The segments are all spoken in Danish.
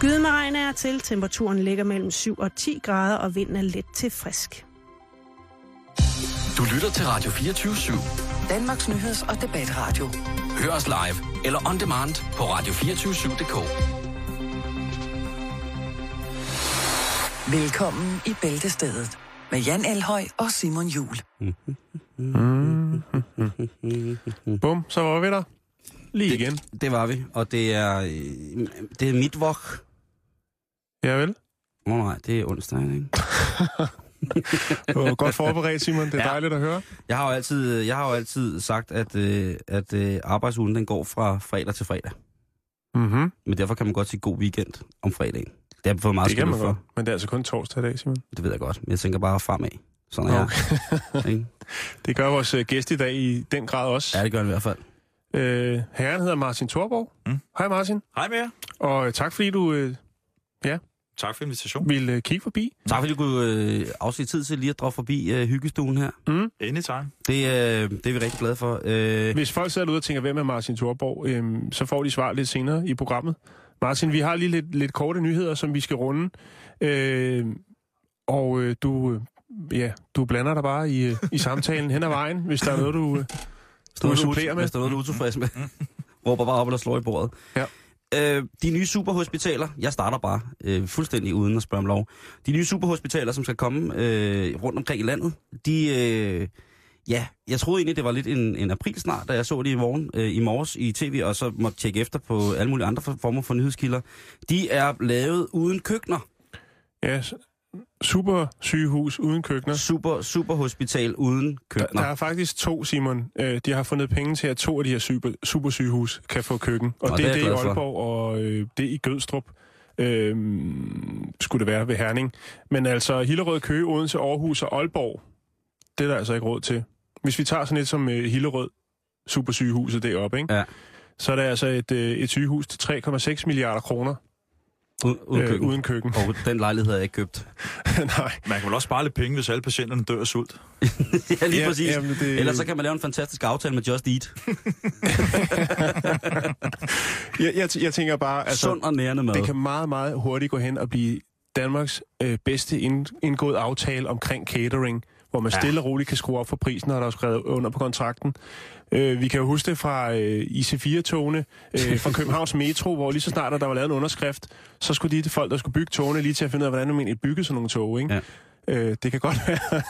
Skyde med regn er til. Temperaturen ligger mellem 7 og 10 grader, og vinden er let til frisk. Du lytter til Radio 24 /7. Danmarks Nyheds- og Debatradio. Hør os live eller on demand på radio247.dk. Velkommen i Bæltestedet med Jan Elhøj og Simon Jul. Bum, så var vi der. Lige igen. Det var vi, og det er, øh, det er midtvok. Ja vel. Oh, nej, det er onsdag, ikke? Du var godt forberedt, Simon. Det er Ja. dejligt at høre. Jeg har jo altid, jeg har jo altid sagt, at, øh, at øh, arbejdsugen den går fra fredag til fredag. Mm-hmm. Men derfor kan man godt sige god weekend om fredagen. Det har jeg fået meget Det kan skidt man for. godt. Men det er altså kun torsdag i dag, Simon. Det ved jeg godt, men jeg tænker bare fremad. Sådan er jeg. Ikke? Det gør vores øh, gæst i dag i den grad også. Ja, det gør det i hvert fald. Øh, herren hedder Martin Thorborg. Mm. Hej Martin. Hej med jer. Og øh, tak fordi du øh, Tak for invitationen. ville øh, kigge forbi. Tak fordi du kunne øh, afse tid til lige at droppe forbi øh, hyggestuen her. Mm. Anytime. Det, øh, det er vi rigtig glade for. Øh, Hvis folk sidder derude og tænker, hvem er Martin Thorborg, øh, så får de svar lidt senere i programmet. Martin, vi har lige lidt, lidt korte nyheder, som vi skal runde. Øh, og øh, du, øh, ja, du blander dig bare i, øh, i samtalen hen ad vejen, hvis der er noget, du... Øh, vil noget, du- supplere med? Hvis der er noget, du er utilfreds med. Råber bare op eller slår i bordet. Ja. Øh, de nye superhospitaler, jeg starter bare øh, fuldstændig uden at spørge om lov. De nye superhospitaler, som skal komme øh, rundt omkring i landet, de... Øh, ja, jeg troede egentlig, det var lidt en, en april snart, da jeg så det i morgen, øh, i morges i tv, og så måtte tjekke efter på alle mulige andre former for nyhedskilder. De er lavet uden køkkener. ja, super sygehus uden køkkener. Super, superhospital uden Der, køkkener. der er faktisk to, Simon. Øh, de har fundet penge til, at to af de her super, supersygehus kan få køkken. Og Nå, det, det er det i glad for. Aalborg, og øh, det er i Gødstrup. Øh, skulle det være ved Herning. Men altså, Hillerød, Køge, Odense, Aarhus og Aalborg, det er der altså ikke råd til. Hvis vi tager sådan et som øh, Hillerød, supersygehuset deroppe, ikke? Ja. så er det altså et, øh, et sygehus til 3,6 milliarder kroner Uden, uden øh, køkken. uden køkken. Og den lejlighed har jeg ikke købt. Nej. Man kan vel også spare lidt penge, hvis alle patienterne dør af sult. ja, lige Ja, præcis. jamen, det- Ellers så kan man lave en fantastisk aftale med Just Eat. Jeg, jeg, jeg tænker bare, Altså, altså, Sund og nærende mad. det kan meget, meget hurtigt gå hen og blive Danmarks øh, bedste ind, indgået aftale omkring catering, hvor man Ja. stille og roligt kan skrue op for prisen, når der er skrevet under på kontrakten. Øh, vi kan jo huske det fra øh, IC4-togene, øh, fra Københavns Metro, hvor lige så snart der var lavet en underskrift, så skulle de folk, der skulle bygge togene, lige til at finde ud af, hvordan man egentlig bygge sådan nogle tog. Ikke? Ja. Øh, det kan godt være,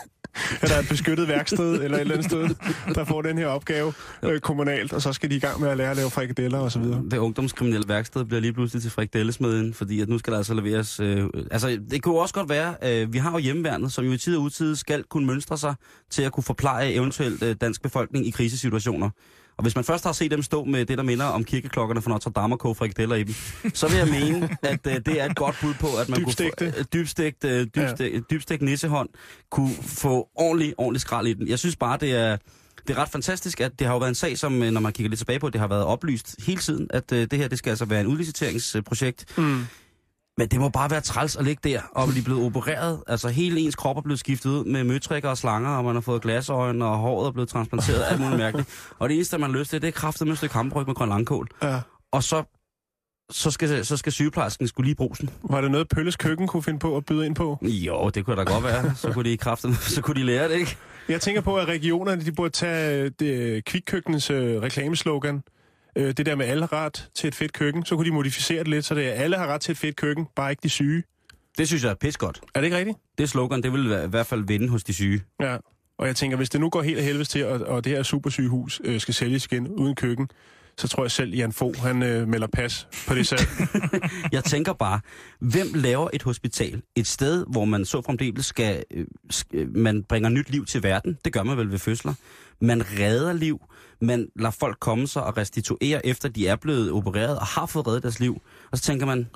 at der er et beskyttet værksted eller et eller andet sted, der får den her opgave øh, kommunalt, og så skal de i gang med at lære at lave frikadeller og så videre. Det ungdomskriminelle værksted bliver lige pludselig til frikadellesmeden, fordi at nu skal der altså leveres... Øh, altså, det kunne også godt være, øh, vi har jo hjemmeværnet, som jo i tid og utid skal kunne mønstre sig til at kunne forpleje eventuelt øh, dansk befolkning i krisesituationer. Og hvis man først har set dem stå med det, der minder om kirkeklokkerne fra Notre Dame og koge frikadeller i dem, så vil jeg mene, at øh, det er et godt bud på, at man Dybstegte. kunne få, øh, dybstegt, øh, dybstegt, ja. dybstegt nissehånd kunne få ordentlig, ordentlig skrald i den. Jeg synes bare, det er... Det er ret fantastisk, at det har jo været en sag, som, øh, når man kigger lidt tilbage på, det har været oplyst hele tiden, at øh, det her det skal altså være en udliciteringsprojekt. Mm. Men det må bare være træls at ligge der og blive blevet opereret. Altså hele ens krop er blevet skiftet ud med møtrikker og slanger, og man har fået glasøjne, og håret er blevet transplanteret, alt muligt mærkeligt. Og det eneste, man har lyst til, det er kraftet med et stykke hamburg med grøn langkål. Ja. Og så, så, skal, så skal sygeplejersken skulle lige brusen. Var det noget, Pølles Køkken kunne finde på at byde ind på? Jo, det kunne da godt være. Så kunne de kraftet, så kunne de lære det, ikke? Jeg tænker på, at regionerne de burde tage øh, det, kvikkøkkenens øh, reklameslogan. Øh, det der med alle har ret til et fedt køkken. Så kunne de modificere det lidt, så det er alle har ret til et fedt køkken, bare ikke de syge. Det synes jeg er pis godt. Er det ikke rigtigt? Det slogan, det vil i hvert fald vinde hos de syge. Ja. Og jeg tænker, hvis det nu går helt af helvedes til, og, og det her supersygehus øh, skal sælges igen uden køkken, så tror jeg selv, Jan Fogh, han øh, melder pas på det selv. Jeg tænker bare, hvem laver et hospital? Et sted, hvor man så fremdeles skal, øh, skal, øh, man bringer nyt liv til verden. Det gør man vel ved fødsler. Man redder liv. Man lader folk komme sig og restituere, efter de er blevet opereret og har fået reddet deres liv. Og så tænker man,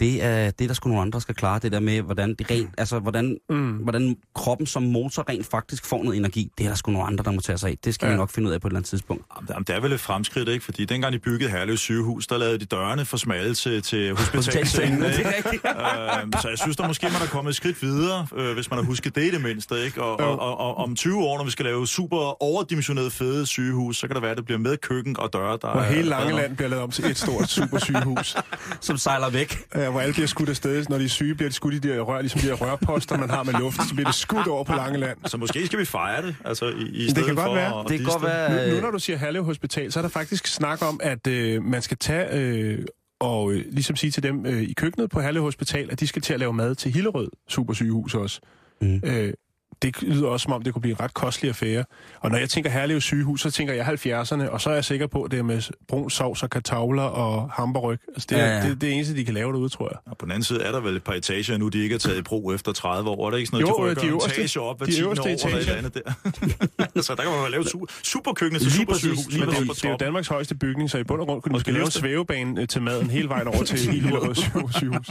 det er det, er der sgu nogle andre der skal klare. Det der med, hvordan, det rent, altså, hvordan, mm. hvordan kroppen som motor rent faktisk får noget energi. Det er der sgu nogle andre, der må tage sig af. Det skal ja. vi nok finde ud af på et eller andet tidspunkt. Jamen, det er vel et fremskridt, ikke? Fordi dengang de byggede Herlev sygehus, der lavede de dørene for smalle til, til hospitalsengene. Det ikke? rigtigt. Øhm, så jeg synes, der måske man er kommet et skridt videre, øh, hvis man har husket det i det mindste. Ikke? Og, og, og, og om 20 år, når vi skal lave super overdimensioneret fede sygehus, så kan det være, at det bliver med køkken og døre, der Og er- hele Langeland bliver lavet om til et stort supersygehus. Som sejler væk. Ja. Der, hvor alle bliver skudt afsted. Når de er syge, bliver de skudt i de her rør, ligesom de her rørposter, man har med luft. Så bliver det skudt over på Langeland. Så måske skal vi fejre det, altså i, i Det stedet kan godt for være. Det kan godt være... Nu, nu øh, når du siger Herlev Hospital, så er der faktisk snak om, at øh, man skal tage øh, og øh, ligesom sige til dem øh, i køkkenet på Herlev Hospital, at de skal til at lave mad til Hillerød Supersygehus også. Mm. Øh, det lyder også som om, det kunne blive en ret kostelig affære. Og når jeg tænker Herlev sygehus, så tænker jeg 70'erne, og så er jeg sikker på, at det er med brun sovs og kartofler og hamburg. Altså, det er Ja, ja, ja. Det, det eneste, de kan lave derude, tror jeg. Og på den anden side er der vel et par etager nu, de ikke er taget i brug efter 30 år. Er det ikke sådan noget, Jo, de rykker de øverste- etage op hver de 10 år eller et andet der. så der kan man lave su- superkøkkenet til Lige præcis, supersygehus. lige Men det, er, det er jo. Danmarks højeste bygning, så i bund og grund kunne du det lave en svævebane øh, til maden hele vejen over til Hillerød sygehus.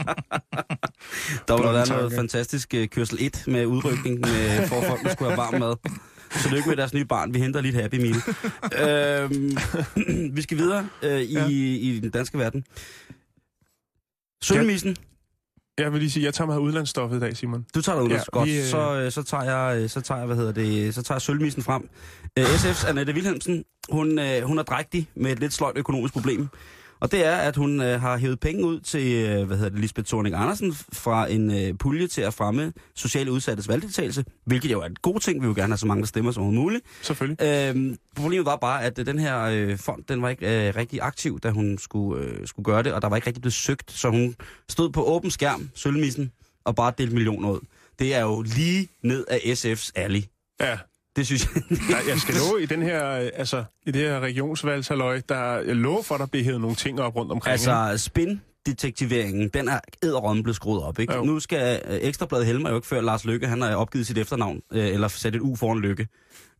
Der var der noget fantastisk uh, kørsel 1 med udrykning, med, for at folk skulle have varm mad. Tillykke med deres nye barn. Vi henter lige et Happy Meal. øhm, vi skal videre uh, i, Ja. i den danske verden. Sølvmissen, Jeg vil lige sige, jeg tager mig af udlandsstoffet i dag, Simon. du tager dig ud Ja, ja, godt. vi, øh, Så, øh, så tager jeg, øh, så tager jeg, hvad hedder det, så tager jeg sølvmissen frem. SF's Annette Wilhelmsen, hun, hun er drægtig med et lidt sløjt økonomisk problem. Og det er, at hun øh, har hævet penge ud til, øh, hvad hedder det, Lisbeth Thorning Andersen fra en øh, pulje til at fremme sociale udsattes valgdeltagelse, hvilket jo er en god ting. Vi vil gerne have så mange stemmer som muligt. Selvfølgelig. Øhm, problemet var bare, at øh, den her øh, fond, den var ikke øh, rigtig aktiv, da hun skulle, øh, skulle gøre det, og der var ikke rigtig blevet søgt, så hun stod på åben skærm, sølvmissen, og bare delte millioner ud. Det er jo lige ned af SF's alley. Ja. Det synes jeg. Nej, jeg skal love i den her, altså, i det her regionsvalgsaløj, der jeg lover for, at der bliver hævet nogle ting op rundt omkring. altså, spin detektiveringen, den er æderrømme blevet skruet op, ikke? Jo. Nu skal øh, Ekstrabladet Helmer jo ikke før Lars Lykke, han har opgivet sit efternavn, øh, eller sat et U foran Lykke.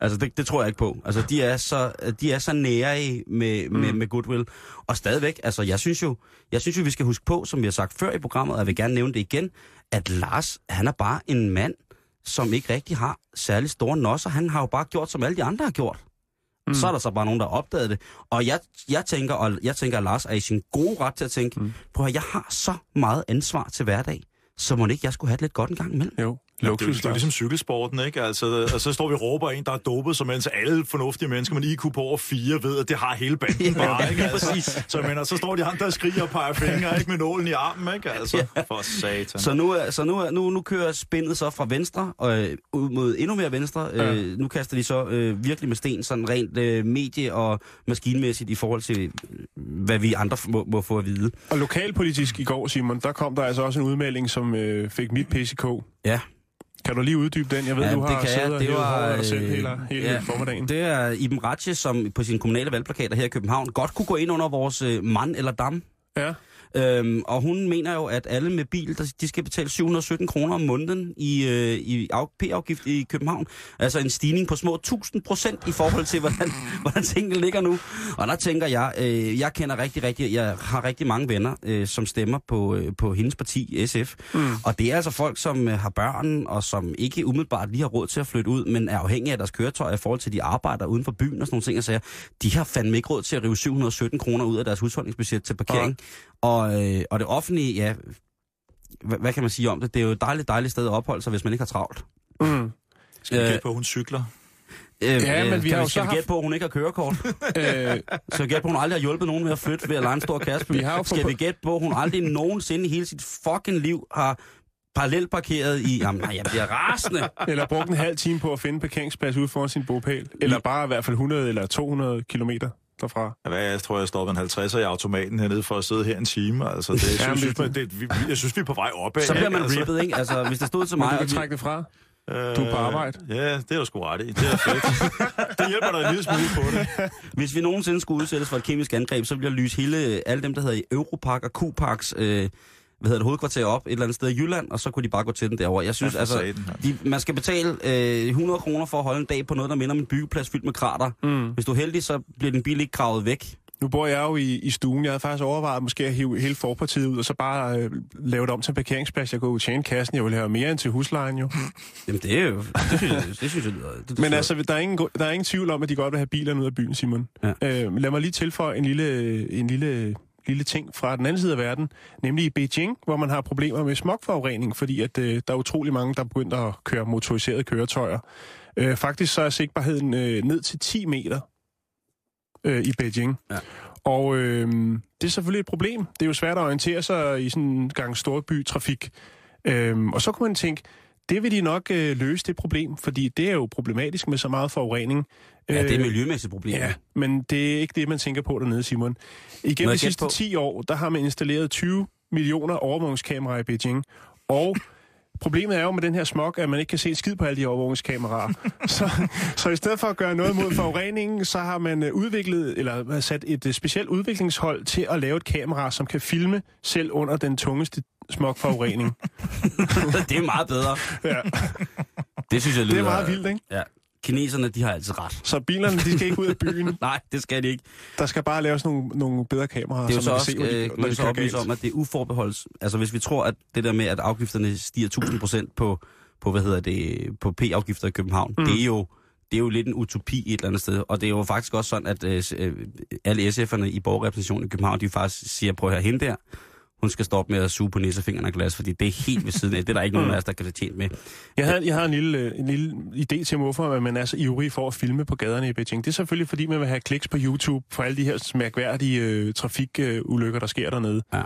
Altså, det, det tror jeg ikke på. Altså, de er så, de er så nære i med, mm. med, med goodwill. Og stadigvæk, altså, jeg synes jo, jeg synes jo, vi skal huske på, som vi har sagt før i programmet, og jeg vil gerne nævne det igen, at Lars, han er bare en mand, som ikke rigtig har særlig store nosser. Han har jo bare gjort, som alle de andre har gjort. Mm. Så er der så bare nogen, der har opdaget det. Og jeg, jeg tænker, og jeg tænker, at Lars er i sin gode ret til at tænke, mm. prøv at jeg har så meget ansvar til hverdag, så må det ikke, jeg skulle have det lidt godt en gang imellem. Jo, Ja, det, er, jo- luksus. det er jo ligesom cykelsporten, ikke? Altså, og så står vi og råber en, der er dopet, så mens alle fornuftige mennesker med en IQ på over fire ved, at det har hele banden bare, ikke? Altså, så, mener, så står de andre og skriger og peger fingre, ikke? Med nålen i armen, ikke? Altså, for satan. Så nu, er, så nu, er, nu, nu kører spændet så fra venstre og øh, ud mod endnu mere venstre. Øh, nu kaster de så øh, virkelig med sten, sådan rent øh, medie- og maskinmæssigt i forhold til, hvad vi andre må, må få at vide. Og lokalpolitisk i går, Simon, der kom der altså også en udmelding, som øh, fik mit PCK. Ja, Kan du lige uddybe den? Jeg ved, Ja, du det har jeg. siddet og Det var, dig selv øh, hele, hele ja. formiddagen. det er Iben Ratche, som på sine kommunale valgplakater her i København godt kunne gå ind under vores øh, mand eller dam. Ja. Øhm, og hun mener jo, at alle med bil, der, de skal betale 717 kroner om måneden i, øh, i af- P-afgift i København. Altså en stigning på små 1000 procent i forhold til, hvordan, hvordan tingene ligger nu. Og der tænker jeg, øh, jeg kender rigtig, rigtig, jeg har rigtig mange venner, øh, som stemmer på, øh, på hendes parti, SF. Mm. Og det er altså folk, som øh, har børn, og som ikke umiddelbart lige har råd til at flytte ud, men er afhængige af deres køretøj i forhold til, de arbejder uden for byen og sådan nogle ting. Og sager. De har fandme ikke råd til at rive 717 kroner ud af deres husholdningsbudget til parkering. Og, øh, og det offentlige, ja, hvad, hvad kan man sige om det? Det er jo et dejligt, dejligt sted at opholde sig, hvis man ikke har travlt. Mm. Skal vi øh, gætte på, at hun cykler? Øh, Ja, men vi kan har jo vi, så skal vi haft- gætte på, at hun ikke har kørekort? øh, vi gætte på, at hun aldrig har hjulpet nogen med at flytte ved at lege en stor kæreste? Vi har jo Skal for- vi gætte på, at hun aldrig nogensinde i hele sit fucking liv har parallelt parkeret i... Jamen, nej, jeg bliver rasende. eller brugt en halv time på at finde en parkeringsplads ude foran sin bopæl. Eller bare i hvert fald 100 eller 200 kilometer derfra. Ja, jeg tror, jeg stopper en 50'er i automaten hernede for at sidde her en time. Altså, det, jeg, Jamen, synes, det- vi, jeg synes, vi er på vej opad. Så bliver man ikke? rippet, ikke? Altså, hvis det stod til Men mig... du kan trække det fra. Øh, Du er på arbejde. Ja, det er du sgu ret i. Det er fedt. det hjælper dig en lille smule på det. Hvis vi nogensinde skulle udsættes for et kemisk angreb, så ville jeg lyse hele, alle dem, der hedder Europark og Q-Parks, øh, hvad hedder det, hovedkvarter op et eller andet sted i Jylland, og så kunne de bare gå til den derover. Jeg synes, for altså, de, man skal betale øh, 100 kroner for at holde en dag på noget, der minder om en byggeplads fyldt med krater. Mm. Hvis du er heldig, så bliver din bil ikke gravet væk. Nu bor jeg jo i, i stuen. Jeg havde faktisk overvejet måske at hive hele forpartiet ud, og så bare øh, lave det om til en parkeringsplads. Jeg kunne jo tjene kassen. Jeg ville have mere end til huslejen jo. Jamen, det er jo... Det synes jeg, det synes jeg lyder... Det, Men altså, der er, ingen, der er ingen tvivl om, at de godt vil have bilerne ud af byen, Simon. Ja. Øh, lad mig lige tilføje en lille, en lille, lille ting fra den anden side af verden, nemlig i Beijing, hvor man har problemer med smogforurening, fordi at, øh, der er utrolig mange, der er begyndt at køre motoriserede køretøjer. Øh, faktisk så er sigtbarheden øh, ned til 10 meter. øh, i Beijing. Ja. Og øh, det er selvfølgelig et problem. Det er jo svært at orientere sig i sådan en gang storbytrafik. Øh, og så kunne man tænke, det vil de nok øh, løse det problem, fordi det er jo problematisk med så meget forurening. Ja, det er et Øh, miljømæssigt problem. Ja, men det er ikke det, man tænker på dernede, Simon. Igennem de sidste på? 10 år, der har man installeret 20 millioner overvågningskameraer i Beijing. Og problemet er jo med den her smog, at man ikke kan se en skid på alle de overvågningskameraer. så, så i stedet for at gøre noget mod forureningen, så har man øh, udviklet, eller sat et øh, specielt udviklingshold til at lave et kamera, som kan filme selv under den tungeste smogforurening. det er meget bedre. ja, Det synes jeg lyder... det er meget vildt, ikke? Ja. Kineserne, de har altid ret. Så bilerne, de skal ikke ud af byen. Nej, det skal de ikke. Der skal bare laves nogle, nogle bedre kameraer, Det er jo så man også, kan se, hvor de, øh, når de så om, at det er uforbeholds... Altså hvis vi tror, at det der med, at afgifterne stiger 1000 procent på, på, hvad hedder det, på P-afgifter i København, mm. det er jo det er jo lidt en utopi et eller andet sted. Og det er jo faktisk også sådan, at øh, øh, alle SF'erne i borgerrepræsentationen i København, de faktisk siger, prøv at høre hende der, hun skal stoppe med at suge på næsefingrene af glas, fordi det er helt ved siden af. Det er der ikke nogen af os, der kan det tjent med. Jeg havde, jeg havde en, lille, øh, en lille idé til, hvorfor man er så ivrig for at filme på gaderne i Beijing. Det er selvfølgelig, fordi man vil have kliks på YouTube for alle de her mærkværdige øh, trafikulykker, der sker dernede. Ja.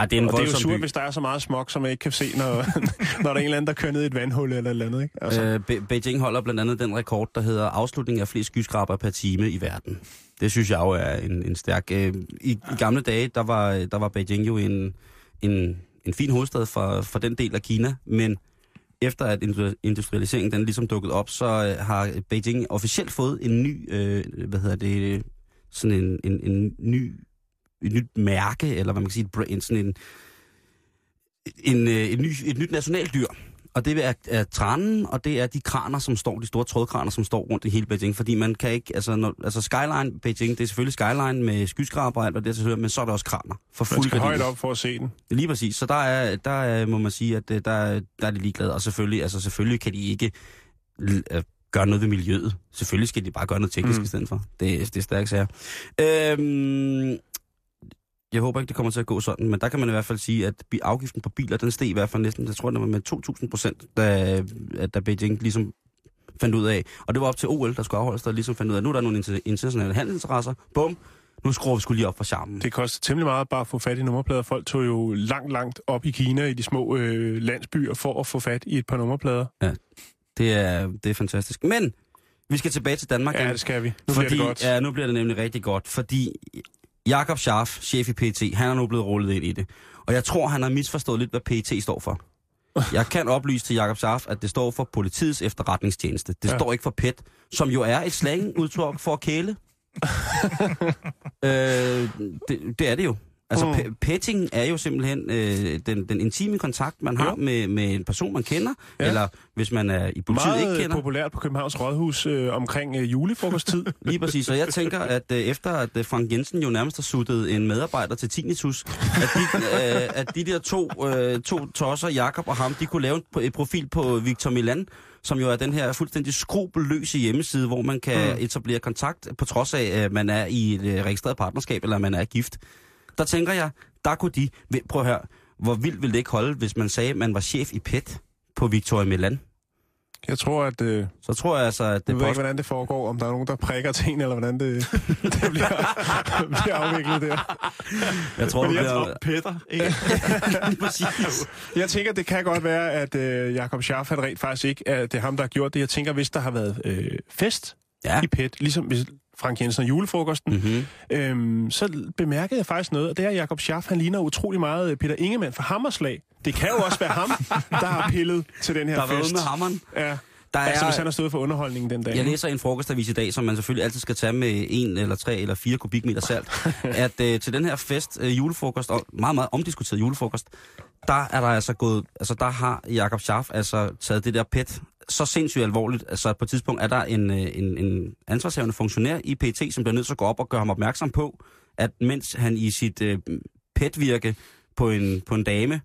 Ej, det er en Og det er jo surt, by. hvis der er så meget smog, som man ikke kan se, når, når der er en eller anden, der kører ned i et vandhul eller et eller andet. Ikke? Altså, Øh, Be- Beijing holder blandt andet den rekord, der hedder afslutning af flest skyskraber per time i verden. Det synes jeg jo er en, en stærk... Øh, i, I gamle dage, der var, der var Beijing jo en, en, en fin hovedstad for, for den del af Kina, men efter at indu- industrialiseringen den ligesom dukket op, så øh, har Beijing officielt fået en ny, øh, hvad hedder det, sådan en, en, en ny, et nyt mærke, eller hvad man kan sige, en, sådan en, en, øh, et, ny, et nyt nationaldyr. Og det er, er tranen, og det er de kraner, som står, de store trådkraner, som står rundt i hele Beijing. Fordi man kan ikke, altså, når, altså Skyline Beijing, det er selvfølgelig Skyline med skyskraber og alt, hvad det er, selvfølgelig, men så er der også kraner. For man fuld skal højt op for at se den. Lige præcis. Så der er, der er, må man sige, at øh, der, er- der er de ligeglade. Og selvfølgelig, altså selvfølgelig kan de ikke øh, gøre noget ved miljøet. Selvfølgelig skal de bare gøre noget teknisk. Mm. i stedet for. Det, det er stærkt sager. Øhm, jeg håber ikke, det kommer til at gå sådan, men der kan man i hvert fald sige, at afgiften på biler, den steg i hvert fald næsten, jeg tror, den var med 2.000 procent, da, da Beijing ligesom fandt ud af. Og det var op til OL, der skulle afholdes, der ligesom fandt ud af, nu er der nogle inter- internationale handelsinteresser. Bum, nu skruer vi skulle lige op for charmen. Det koster temmelig meget bare at få fat i nummerplader. Folk tog jo langt, langt op i Kina i de små øh, landsbyer for at få fat i et par nummerplader. Det er, det er fantastisk. Men vi skal tilbage til Danmark. Ja, det skal vi. Nu fordi, bliver det godt. Ja, nu bliver det nemlig rigtig godt, fordi Jakob Scharf, chef i PT, han er nu blevet rullet ind i det. Og jeg tror, han har misforstået lidt, hvad PT står for. Jeg kan oplyse til Jakob Scharf, at det står for Politiets Efterretningstjeneste. Det Ja. står ikke for PET, som jo er et slangudtryk for at kæle. øh, det, det er det jo. Altså, Mm. petting er jo simpelthen øh, den, den intime kontakt, man har Ja. med, med en person, man kender, Ja. eller hvis man er i politiet ikke Meget kender. populært på Københavns Rådhus øh, omkring øh, julefrokosttid. Lige præcis, og jeg tænker, at øh, efter at øh, Frank Jensen jo nærmest har suttet en medarbejder til Tinnitus, at de, øh, at de der to, øh, to tosser, Jakob og ham, de kunne lave et profil på Victor Milan, som jo er den her fuldstændig skrupelløse hjemmeside, hvor man kan mm. etablere kontakt, på trods af, at man er i et øh, registreret partnerskab, eller man er gift. Der tænker jeg, der kunne de... Ved- Prøv at høre, hvor vildt ville det ikke holde, hvis man sagde, at man var chef i PET på Victoria Milan? Jeg tror, at... Øh, Så tror jeg altså, at jeg det ved ikke, post... hvordan det foregår, om der er nogen, der prikker til en, eller hvordan det, det bliver, bliver afviklet der. Jeg tror, Men det jeg bliver... tror, Peter, ikke? Præcis. Jeg tænker, det kan godt være, at øh, Jakob Scharf han rent faktisk ikke, at det er ham, der har gjort det. Jeg tænker, hvis der har været øh, fest Ja. i PET, ligesom hvis Frank Jensen og julefrokosten, Mm-hmm. øhm, så bemærkede jeg faktisk noget, og det er, Jakob Schaff, han ligner utrolig meget øh, Peter Ingemann fra Hammerslag. Det kan jo også være ham, der har pillet til den her Der var ude fest. med hammeren. Ja. Der Altså, hvis han er, har stået for underholdningen den dag. jeg læser en frokostavis i dag, som man selvfølgelig altid skal tage med en eller tre eller fire kubikmeter salt, at øh, til den her fest, øh, julefrokost, og meget, meget omdiskuteret julefrokost, der er der altså gået, altså der har Jakob Schaff altså taget det der pet så sindssygt alvorligt, altså på et tidspunkt er der en, øh, en, en ansvarshavende funktionær i PT, som bliver nødt til at gå op og gøre ham opmærksom på, at mens han i sit øh, pet-virke på en, på en dame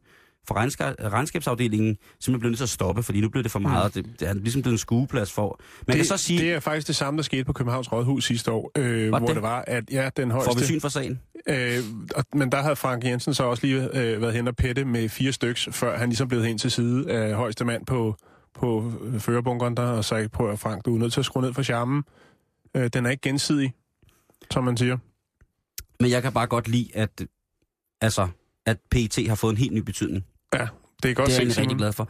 fra regnska- regnskabsafdelingen simpelthen blev nødt til at stoppe, fordi nu blev det for meget. Det, det er ligesom blevet en skueplads for. Man det, kan så sige, det er faktisk det samme, der skete på Københavns Rådhus sidste år, øh, hvor det? det var, at ja, den får vi højeste... syn for sagen. Øh, og, men der havde Frank Jensen så også lige øh, været hen og pette med fire styks, før han ligesom blev hen til side af højeste mand på, på øh, førerbunkeren der, og sagde, prøv at Frank, du er nødt til at skrue ned for charmen. Øh, den er ikke gensidig. som man siger. Men jeg kan bare godt lide, at, altså, at PET har fået en helt ny betydning. Ja, det er godt Det er jeg rigtig glad for.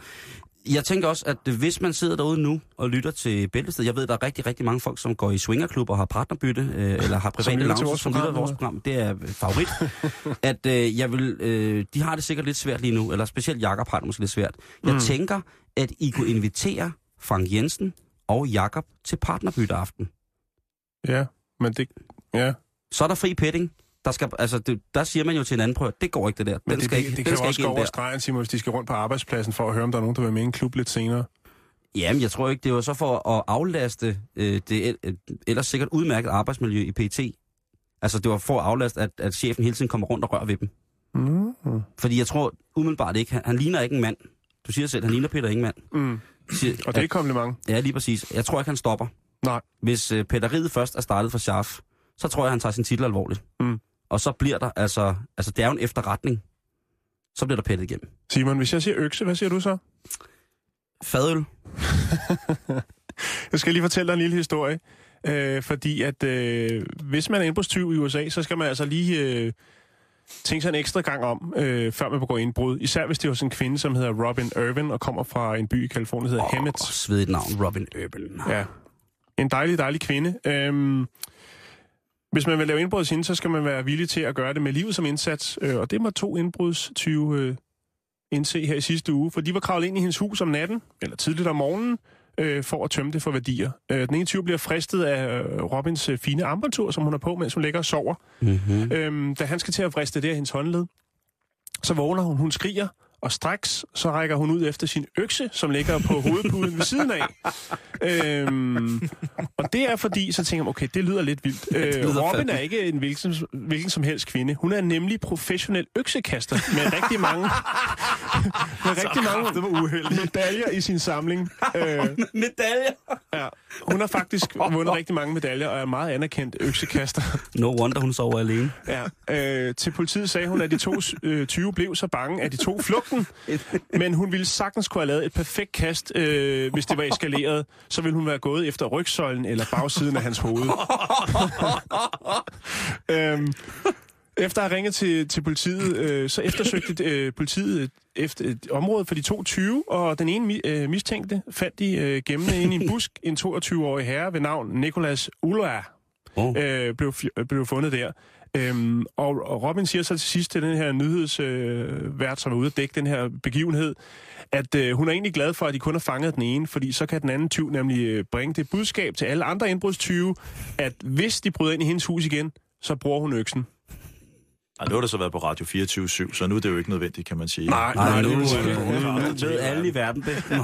Jeg tænker også, at hvis man sidder derude nu og lytter til Bæltested, jeg ved, der er rigtig, rigtig mange folk, som går i swingerklub og har partnerbytte, øh, eller har private lounges, vores som lytter til vores program. Det er øh, favorit. at øh, jeg vil, øh, de har det sikkert lidt svært lige nu, eller specielt Jakob har det måske lidt svært. Jeg Mm. tænker, at I kunne invitere Frank Jensen og Jakob til partnerbytteaften. Ja, men det... Ja, Så er der fri petting. Der, skal, altså, det, der siger man jo til en anden prøve, det går ikke det der. Den men det, skal det, ikke, det, den kan skal også gå over stregen, Simon, hvis de skal rundt på arbejdspladsen for at høre, om der er nogen, der vil med i en klub lidt senere. Jamen, jeg tror ikke, det var så for at aflaste øh, det øh, ellers sikkert udmærket arbejdsmiljø i PT. Altså, det var for at aflaste, at, at chefen hele tiden kommer rundt og rører ved dem. Mm. Fordi jeg tror umiddelbart ikke, han, han ligner ikke en mand. Du siger selv, han ligner Peter Ingemann. Mm. Siger, Og det er ikke kompliment. ja, lige præcis. Jeg tror ikke, han stopper. Nej. Hvis øh, Ride først er startet for Scharf, så tror jeg, han tager sin titel alvorligt. Mm. Og så bliver der, altså, altså det er jo en efterretning. Så bliver der pettet igennem. Simon, hvis jeg siger økse, hvad siger du så? Fadøl. Jeg skal lige fortælle dig en lille historie. Øh, fordi at øh, hvis man er indbrudstyv i USA, så skal man altså lige øh, tænke sig en ekstra gang om, øh, før man begår indbrud. Især hvis det er hos en kvinde, som hedder Robin Irvin og kommer fra en by i Kalifornien, der hedder oh. Hemet. Svedigt navn, Robin Irvin. Ja. En dejlig, dejlig kvinde. Øhm, hvis man vil lave indbrud hende, så skal man være villig til at gøre det med livet som indsats. Øh, og det må to indbrudstyve øh, indse her i sidste uge. For de var kravlet ind i hendes hus om natten, eller tidligt om morgenen, øh, for at tømme det for værdier. Øh, den ene tyv bliver fristet af øh, Robins øh, fine armbåndsur, som hun har på, mens hun ligger og sover. Mm-hmm. Øhm, da han skal til at vriste det af hendes håndled, så vågner hun, hun skriger, og straks så rækker hun ud efter sin økse, som ligger på hovedpuden ved siden af. Øhm, og det er fordi, så tænker man, okay, det lyder lidt vildt. Øh, lyder Robin fandme. er ikke en hvilken, hvilken som helst kvinde. Hun er nemlig professionel øksekaster med rigtig mange, med rigtig mange uheldig. medaljer i sin samling. Øh, Medaljer. ja. Hun har faktisk vundet rigtig mange medaljer og er meget anerkendt øksekaster. No wonder, hun sover alene. Ja, øh, til politiet sagde hun, at de to øh, 20 blev så bange, at de tog flugten. Men hun ville sagtens kunne have lavet et perfekt kast, øh, hvis det var eskaleret. Så ville hun være gået efter rygsøjlen eller bagsiden af hans hoved. øhm, efter at have ringet til, til politiet, øh, så eftersøgte øh, politiet et, efter et område for de to 20, og den ene øh, mistænkte fandt de øh, gemmende inde i en busk en 22-årig herre ved navn Nicolas Uloa Oh. øh, blev, blev fundet der. Øhm, og, og Robin siger så til sidst til den her nyhedsvært, øh, som er ude at dække den her begivenhed, at øh, hun er egentlig glad for, at de kun har fanget den ene, fordi så kan den anden tyv nemlig øh, bringe det budskab til alle andre indbrudstyve, at hvis de bryder ind i hendes hus igen, så bruger hun øksen. Ej, nu har det så været på Radio 24 så nu er det jo ikke nødvendigt, kan man sige. Nej, nu, sige, øh, øh, nu øh, ved alle i verden det. Ja.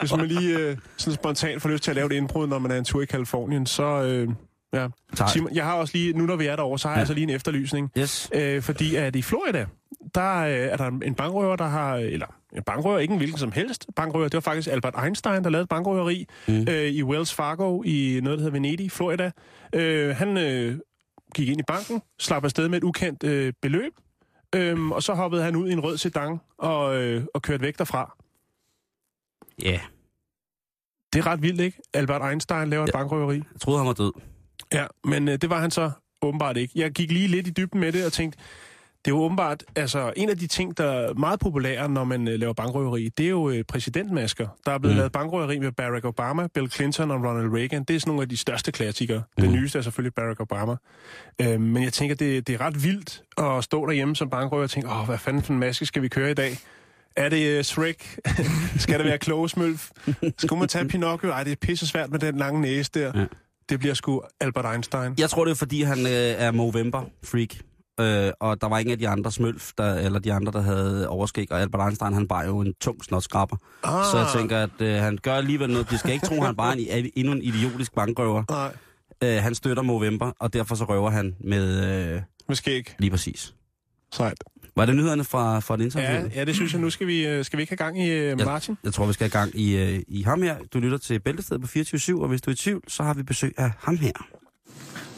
Hvis man lige øh, sådan spontant får lyst til at lave et indbrud, når man er en tur i Kalifornien, så... Øh, ja. Tak. Simon, jeg har også lige, nu når vi er derovre, så har ja. Jeg så lige en efterlysning. Yes. Øh, fordi at i Florida, der øh, er der en bankrøver, der har... Eller en bankrøver, ikke en hvilken som helst bankrøver. Det var faktisk Albert Einstein, der lavede et bankrøveri Mm. øh, i Wells Fargo i noget, der hedder Venedig, Florida. Øh, han øh, gik ind i banken, slap afsted med et ukendt øh, beløb, øh, og så hoppede han ud i en rød sedan og, øh, og kørte væk derfra. Ja, yeah. Det er ret vildt, ikke? Albert Einstein laver ja. et bankrøveri. jeg troede, han var død. Ja, men øh, det var han så åbenbart ikke. Jeg gik lige lidt i dybden med det og tænkte, det er jo åbenbart, altså en af de ting, der er meget populære, når man øh, laver bankrøveri, det er jo øh, præsidentmasker. Der er blevet mm. Lavet bankrøveri med Barack Obama, Bill Clinton og Ronald Reagan. Det er sådan nogle af de største klassikere. Mm. Den nyeste er selvfølgelig Barack Obama. Øh, men jeg tænker, det, det er ret vildt at stå derhjemme som bankrøver og tænke, åh, hvad fanden for en maske skal vi køre i dag? Er det uh, Shrek? skal det være Klogesmølf? Skal man tage Pinocchio? Ej, det er pisse svært med den lange næse der. Ja. Det bliver sgu Albert Einstein. Jeg tror, det er, fordi han øh, er Movember-freak. Øh, og der var ingen af de andre smølf, der, eller de andre, der havde overskæg, og Albert Einstein, han var jo en tung snotskraber. Ah. Så jeg tænker, at øh, han gør alligevel noget. De skal ikke tro, han bare er en, endnu en idiotisk bankrøver. Nej, Øh, han støtter Movember, og derfor så røver han med øh, måske ikke. lige præcis. Sejt. Var det nyhederne fra, fra det internationale? Ja, ja, det synes jeg. Nu skal vi, øh, skal vi ikke have gang i uh, Ja. Martin. Jeg tror, vi skal have gang i, øh, i ham her. Du lytter til Bæltestedet på 24 og hvis du er i tvivl, så har vi besøg af ham her.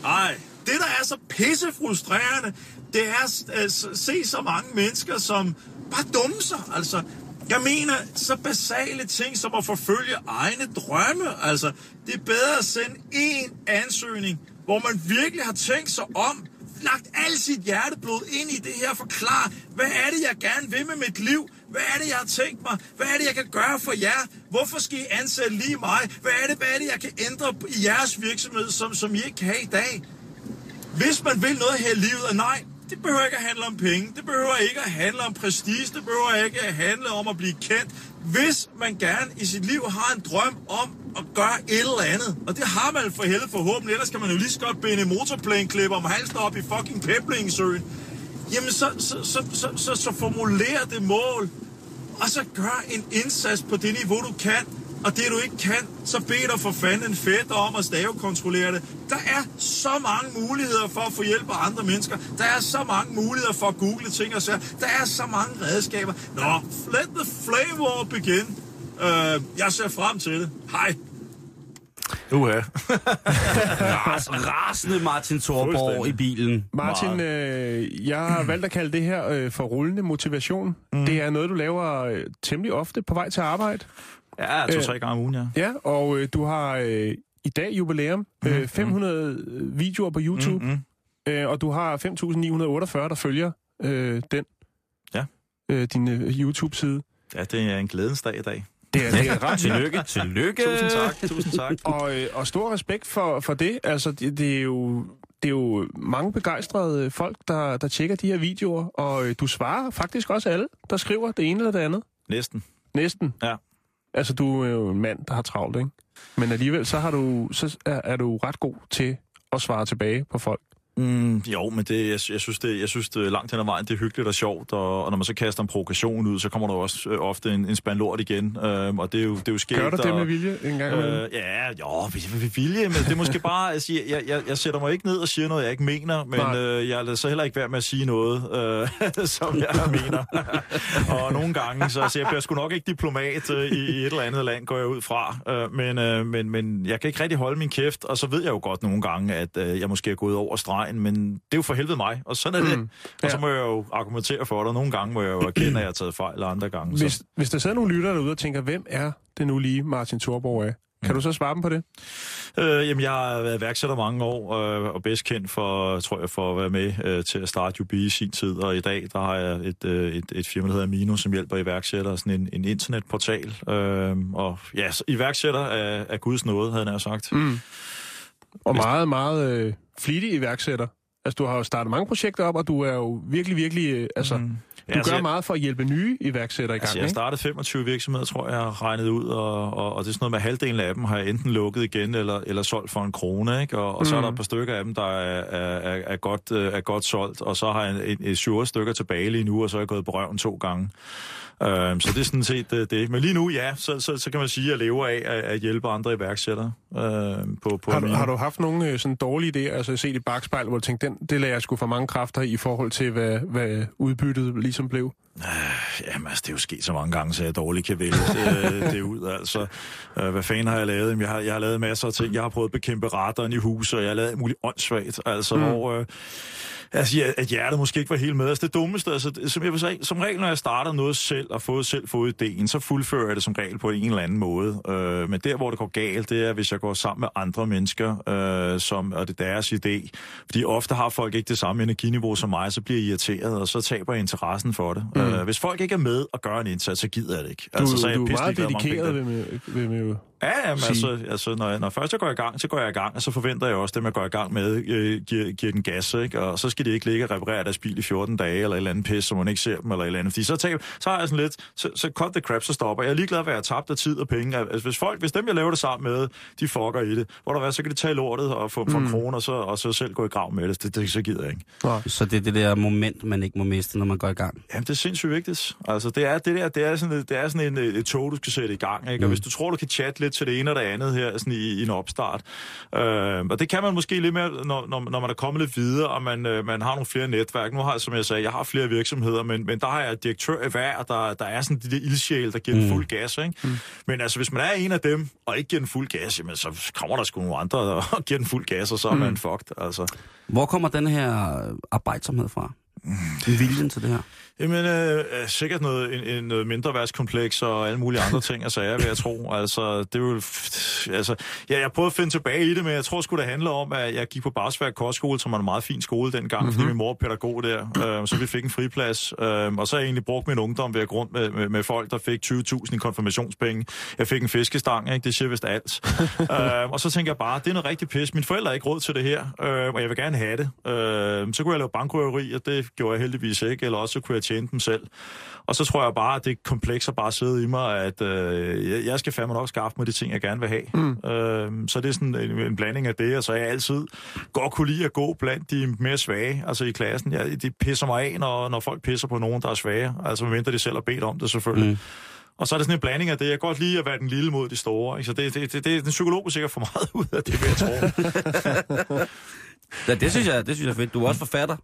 Ej, det der er så pisse frustrerende, det er at se så mange mennesker, som bare dumme sig. Altså, jeg mener, så basale ting som at forfølge egne drømme. Altså, det er bedre at sende én ansøgning hvor man virkelig har tænkt sig om, lagt al sit hjerteblod ind i det her, forklar, hvad er det, jeg gerne vil med mit liv? Hvad er det, jeg har tænkt mig? Hvad er det, jeg kan gøre for jer? Hvorfor skal I ansætte lige mig? Hvad er det, hvad er det jeg kan ændre i jeres virksomhed, som, som I ikke kan i dag? Hvis man vil noget her i livet, og nej, det behøver ikke at handle om penge. Det behøver ikke at handle om prestige. Det behøver ikke at handle om at blive kendt. Hvis man gerne i sit liv har en drøm om og gør et eller andet, og det har man for helvede forhåbentlig, ellers kan man jo lige så godt binde motorplæneklipper om halsen op i fucking Peblingsøen. Jamen, så, så, så, så, så, så formuler det mål, og så gør en indsats på det niveau, du kan. Og det du ikke kan, så bed dig for fanden en fedt om at stavekontrollere det. Der er så mange muligheder for at få hjælp af andre mennesker. Der er så mange muligheder for at google ting og sager. Der er så mange redskaber. Nå, let the flavor begin. Uh, jeg ser frem til det. Hej. Uha. Ras, rasende Martin Thorborg i bilen. Martin, øh, jeg har valgt at kalde det her øh, for rullende motivation. Mm. Det er noget, du laver øh, temmelig ofte på vej til arbejde. Ja, to-tre gange om ugen, ja. Ja, og øh, du har øh, i dag jubilæum. Mhm, Øh, 500 videoer på YouTube. Mm, mm. Øh, og du har 5.948, der følger øh, den. Ja. Øh, din øh, YouTube-side. Ja, det er en glædens dag i dag. Det er, det er ret Tillykke, tillykke. Tusind tak, tusind tak. og, øh, og stor respekt for, for det. Altså, det, det, er jo, det er jo mange begejstrede folk, der, der tjekker de her videoer, og øh, du svarer faktisk også alle, der skriver det ene eller det andet. Næsten. Næsten. Ja. Altså, du er jo en mand, der har travlt, ikke? Men alligevel, så, har du, så er, er du ret god til at svare tilbage på folk. Mm, jo, men det, jeg, jeg, synes det, jeg synes det langt hen ad vejen, det er hyggeligt og sjovt, og, og når man så kaster en provokation ud, så kommer der også øh, ofte en, en spand lort igen, øhm, og det er jo, det er jo sket. Gør du det med vilje en gang? Øh, ja, jo, med, med vilje, men det er måske bare, altså, jeg, jeg, jeg, sætter mig ikke ned og siger noget, jeg ikke mener, men Nej. øh, jeg lader så heller ikke være med at sige noget, øh, som jeg mener. og nogle gange, så altså, jeg bliver sgu nok ikke diplomat øh, i, i et eller andet land, går jeg ud fra, øh, men, øh, men, men jeg kan ikke rigtig holde min kæft, og så ved jeg jo godt nogle gange, at øh, jeg måske er gået over stregen, men det er jo for helvede mig, og sådan er det. Mm, Og så ja. må jeg jo argumentere for det, og nogle gange må jeg jo erkende, at jeg har taget fejl, og andre gange. Hvis, Så. hvis der sidder nogle lyttere derude og tænker, hvem er det nu lige Martin Thorborg er? Kan du så svare dem på det? Øh, jamen, jeg har været værksætter mange år, øh, og bedst kendt for, tror jeg, for at være med øh, til at starte UB i sin tid. Og i dag, der har jeg et, øh, et, et firma, der hedder Mino, som hjælper iværksættere, sådan en, en internetportal. Øh, og ja, så iværksætter er, er Guds nåde, havde jeg sagt. Mm. Og meget, meget øh, flittig iværksætter. Altså, du har jo startet mange projekter op, og du er jo virkelig, virkelig... Øh, altså, mm. Ja, du altså, gør jeg- meget for at hjælpe nye iværksættere i gang, Altså, jeg startede 25 virksomheder, tror jeg, jeg regnet ud, og, og, og det er sådan noget med halvdelen af dem har jeg enten lukket igen, eller, eller solgt for en krone, ikke? Og, og mm. så er der et par stykker af dem, der er, er, er, er, godt, øh, er godt solgt, og så har jeg en, en, et 7 stykker tilbage lige nu, og så er jeg gået på røven to gange. Øhm, så det er sådan set øh, det. Men lige nu, ja, så, så, så kan man sige, at jeg lever af at, at hjælpe andre iværksættere øhm, på, på Har du, har du haft nogle øh, sådan dårlige idéer, altså set i bagspejl, hvor du tænkte, den, det lader jeg sgu for mange kræfter i forhold til, hvad, hvad udbyttet ligesom blev? Jamen, altså, det er jo sket så mange gange, så jeg dårligt kan vælge det, det ud, altså. Øh, hvad fanden har jeg lavet? Jamen, Jeg har, jeg har lavet masser af ting. Jeg har prøvet at bekæmpe retteren i huset, og jeg har lavet muligt åndssvagt, altså, mm. hvor... Øh, Altså, at hjertet måske ikke var helt med. Altså, det dummeste, altså, som jeg vil sige, som regel, når jeg starter noget selv og fået selv fået ideen, så fuldfører jeg det som regel på en eller anden måde. Øh, men der, hvor det går galt, det er, hvis jeg går sammen med andre mennesker, øh, som, og det er deres idé. Fordi ofte har folk ikke det samme energiniveau som mig, så bliver jeg irriteret, og så taber jeg interessen for det. Mm. Øh, hvis folk ikke er med og gør en indsats, så gider jeg det ikke. Du, altså, så er jeg du er meget dedikeret ved, med, ved, med, Ja, jamen, altså, altså når, jeg, når først jeg går i gang, så går jeg i gang, og så forventer jeg også, at dem, jeg går i gang med, øh, giver, giver den gas, ikke? Og så skal de ikke ligge og reparere deres bil i 14 dage, eller et eller andet pis, så man ikke ser dem, eller et eller andet. Fordi så, tager, så har jeg sådan lidt, så, så cut the crap, så stopper jeg. Er ligeglad, hvad jeg har tabt af tid og penge. Altså, hvis, folk, hvis dem, jeg laver det sammen med, de fucker i det, hvor der hvad, så kan de tage lortet og få, få en krone, og så, og så selv gå i grav med det. Det, det så gider jeg ikke. Så det er det der moment, man ikke må miste, når man går i gang. Jamen, det er sindssygt vigtigt. Altså, det er, det der, det er sådan, et, det er sådan en, et tog, du skal sætte i gang, ikke? Og hvis du tror, du kan chatte lidt til det ene og det andet her, sådan i, i en opstart. Øh, og det kan man måske lidt mere, når, når, når man er kommet lidt videre, og man, øh, man har nogle flere netværk. Nu har jeg, som jeg sagde, jeg har flere virksomheder, men, men der har jeg direktør i hver, der, der er sådan de der ildsjæl, der giver mm. fuld gas, ikke? Mm. Men altså, hvis man er en af dem, og ikke giver den fuld gas, jamen, så kommer der sgu nogle andre, og giver den fuld gas, og så er man fucked, altså. Hvor kommer den her arbejdsomhed fra? Viljen til det her? Jamen, øh, sikkert noget, en, en, mindre værtskompleks og alle mulige andre ting og sager, vil jeg tro. Altså, det er jo... Altså, ja, jeg prøvede at finde tilbage i det, men jeg tror sgu, det handler om, at jeg gik på Barsværk Kostskole, som var en meget fin skole dengang, mm-hmm. fordi min mor var pædagog der, øh, så vi fik en friplads. Øh, og så har jeg egentlig brugt min ungdom ved at gå rundt med, med, med folk, der fik 20.000 i konfirmationspenge. Jeg fik en fiskestang, ikke? det siger vist alt. øh, og så tænker jeg bare, det er noget rigtig pis. Mine forældre har ikke råd til det her, øh, og jeg vil gerne have det. Øh, så kunne jeg lave bankrøveri, og det gjorde jeg heldigvis ikke, eller også så kunne jeg tjene dem selv. Og så tror jeg bare, at det kompleks har bare siddet i mig, at øh, jeg skal fandme nok skaffe mig de ting, jeg gerne vil have. Mm. Øh, så det er sådan en, en blanding af det, og så jeg altid godt kunne lide at gå blandt de mere svage, altså i klassen. Jeg, de pisser mig af, når, når folk pisser på nogen, der er svage. Altså medmindre de selv har bedt om det selvfølgelig. Mm. Og så er det sådan en blanding af det. Jeg kan godt lide at være den lille mod de store. Ikke? Så det, det, det, det, den psykolog sikkert for meget ud af det, vil jeg tro. Ja, det synes jeg, det synes jeg er fedt. Du er også forfatter.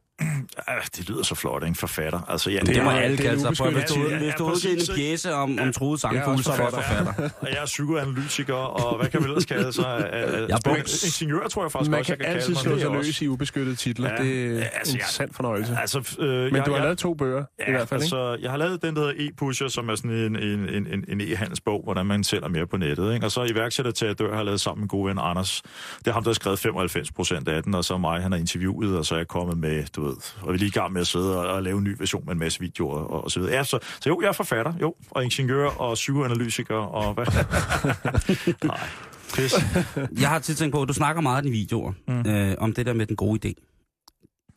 Ja, det lyder så flot, ikke? Forfatter. Altså, ja, Det, det må er- alle det er kalde sig. At- Hvis du, ubeskyttet. hvis du Ja, præcis, en pjæse om, om truede sangfugle, så er du forfatter. og jeg er psykoanalytiker, og hvad kan man ellers kalde sig? Jeg Jeg er er ingeniør, tror jeg faktisk Man også, kan jeg kan altid kalde slå mig. sig Det er løs i ubeskyttede titler. Ja, det er altså, en jeg- sand fornøjelse. Altså, øh, Men jeg, du har lavet to bøger, i hvert fald, ikke? altså, jeg har lavet den, der hedder E-Pusher, som er sådan en, en, en, en, en e-handelsbog, hvordan man sælger mere på nettet. Ikke? Og så iværksætter til at dør har lavet sammen med gode ven Anders. Det er ham, der har skrevet 95 procent af den, og så mig, han har interviewet, og så er jeg kommet med, du ved, og vi er lige i gang med at sidde og, og lave en ny version med en masse videoer og, og så videre. Ja, så, så jo, jeg er forfatter, jo, og ingeniør og psykoanalytiker, og hvad? Nej, pis. Jeg har tit tænkt på, at du snakker meget i dine videoer, mm. øh, om det der med den gode idé.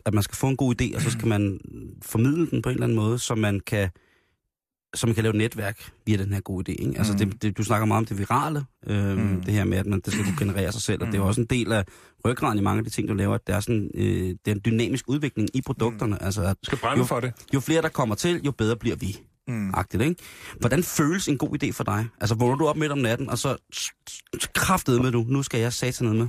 At man skal få en god idé, og så skal man formidle den på en eller anden måde, så man kan, så man kan lave et netværk via den her gode idé. Ikke? Altså Mm. det, det, du snakker meget om det virale, øh, Mm. mm. det her med, at man, det skal kunne generere sig selv, og det er jo også en del af ryggraden i mange af de ting, du laver, at der er sådan, øh, det er en dynamisk udvikling i produkterne. Altså at Du skal brænde jo, for det. jo flere der kommer til, jo bedre bliver vi. Mm. Agtigt, ikke? Hvordan føles en god idé for dig? Altså, vågner du op midt om natten, og så kraftede med du, nu skal jeg satan med.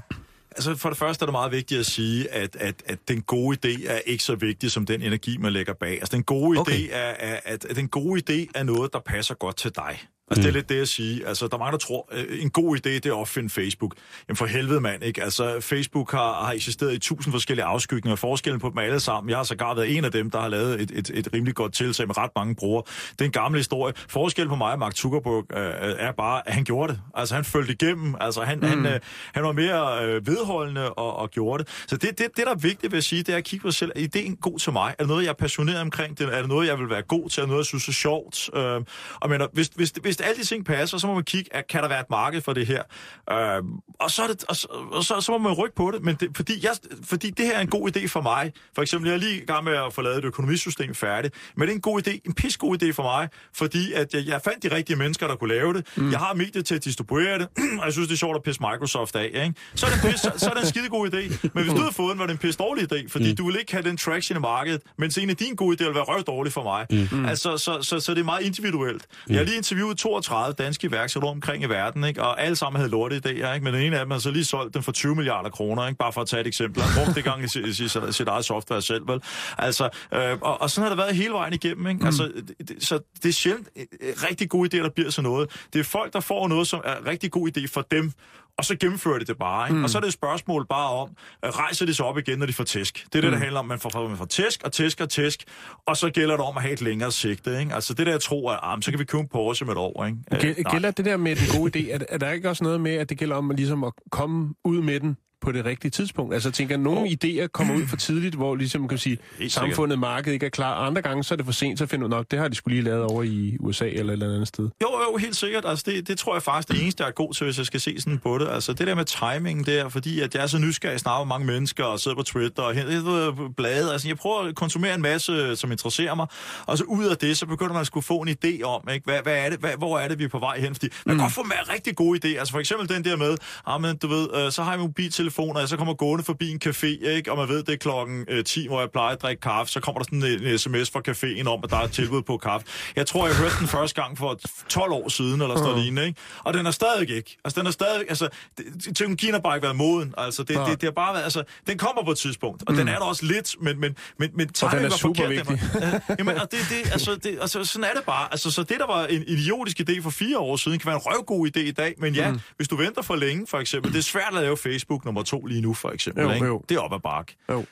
Altså for det første er det meget vigtigt at sige, at, at, at den gode idé er ikke så vigtig som den energi, man lægger bag. Altså den gode Okay. idé er, er at, at den gode idé er noget, der passer godt til dig. Altså, mm. det er lidt det at sige. Altså, der er mange, der tror, øh, en god idé, det er at opfinde Facebook. Jamen, for helvede, mand, ikke? Altså, Facebook har, har eksisteret i tusind forskellige afskygninger. Forskellen på dem alle sammen. Jeg har sågar været en af dem, der har lavet et, et, et rimelig godt tiltag med ret mange brugere. Det er en gammel historie. Forskellen på mig og Mark Zuckerberg øh, er bare, at han gjorde det. Altså, han følte igennem. Altså, han, mm. han, øh, han var mere øh, vedholdende og, og gjorde det. Så det, det, det, der er vigtigt ved at sige, det er at kigge på sig selv. Er ideen god til mig? Er det noget, jeg er passioneret omkring? Er det noget, jeg vil være god til? Er det noget, jeg synes er sjovt? Øh, og men, hvis, hvis, hvis alle de ting passer, så må man kigge, at kan der være et marked for det her? Øh, og så, er det, og, så, og så, så må man rykke på det. Men det, fordi, jeg, fordi det her er en god idé for mig. For eksempel, jeg er lige i gang med at få lavet et økonomisystem færdigt. Men det er en god idé, en pis god idé for mig, fordi at jeg, jeg fandt de rigtige mennesker, der kunne lave det. Mm. Jeg har mediet til at distribuere det, og jeg synes, det er sjovt at pisse Microsoft af. Ikke? Så, er det en pis, så, så er det en skide god idé. Men hvis du havde fået den, var det en pis dårlig idé, fordi mm. du vil ikke have den traction i markedet, mens en af dine gode idéer vil være røv dårlig for mig. Mm. Altså, så, så, så, det er meget individuelt. Mm. Jeg har lige interviewet 32 danske iværksættere omkring i verden, ikke? og alle sammen havde lorte idéer, ikke? men den ene af dem har så lige solgt den for 20 milliarder kroner, ikke? bare for at tage et eksempel. Han brugte det gang i sit, sit, sit eget software selv, vel? Altså, øh, og, og sådan har det været hele vejen igennem. Ikke? Mm. Altså, det, så det er sjældent øh, rigtig gode idéer, der bliver sådan noget. Det er folk, der får noget, som er rigtig god idé for dem, og så gennemfører de det bare. Ikke? Mm. Og så er det et spørgsmål bare om, øh, rejser de sig op igen, når de får tæsk. Det er det, der handler om. Man får, man får tæsk og tæsk og tæsk, og så gælder det om at have et længere sigte. Ikke? Altså det der, jeg tror, at ah, så kan vi købe en Porsche med et år. Ikke? Øh, Gæl- nej. Gælder det der med den gode idé, er, er der ikke også noget med, at det gælder om at, ligesom at komme ud med den på det rigtige tidspunkt? Altså jeg tænker, at nogle Jo. idéer kommer ud for tidligt, hvor ligesom man kan sige, Helt samfundet, markedet ikke er klar. Andre gange så er det for sent, så finder du nok, det har de skulle lige lavet over i USA eller et eller andet sted. Jo, jo, helt sikkert. Altså, det, det tror jeg faktisk det eneste, jeg er god til, hvis jeg skal se sådan på det. Altså, det der med timingen der, fordi at jeg er så nysgerrig, snakker med mange mennesker og sidder på Twitter og hen- blade. Altså, jeg prøver at konsumere en masse, som interesserer mig. Og så ud af det, så begynder man at skulle få en idé om, ikke? Hvad, hvad er det, hvad, hvor er det, vi er på vej hen? Fordi man kan godt få med rigtig gode idéer. Altså, for eksempel den der med, ah, men, du ved, øh, så har jeg mobiltelefoner, og så kommer gående forbi en café, ikke? Og man ved, det er klokken øh, 10, hvor jeg plejer at drikke kaffe. Så kommer der sådan en, en sms fra caféen om, at der er et tilbud på kaffe. Jeg tror, jeg hørte den første gang for 12 år siden, eller sådan noget lignende, ikke? Og den er stadig ikke. Altså, den er stadig, altså, det- teknologien har bare ikke været moden. Altså, det, det, det, har bare været, altså, den kommer på et tidspunkt, og mm. den er der også lidt, men, men, men, men timingen er var super forkert. Den var, jamen, og det, det, altså, det, altså, sådan er det bare. Altså, så det, der var en idiotisk idé for fire år siden, kan være en røvgod idé i dag, men ja, mm. hvis du venter for længe, for eksempel, det er svært at lave Facebook nummer to lige nu, for eksempel, Jo, ikke? jo. Det er op ad bakke. Jo.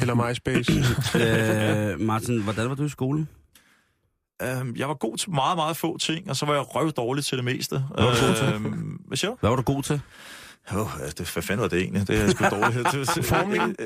Eller MySpace. øh, Martin, hvordan var du i skolen? Øhm, jeg var god til meget, meget få ting, og så var jeg røv dårlig til det meste. Hvad var du god til? Øhm, hvad siger du? Hvad var du god til? Oh, det, hvad fanden var det egentlig? Det er sgu dårligt. Formning?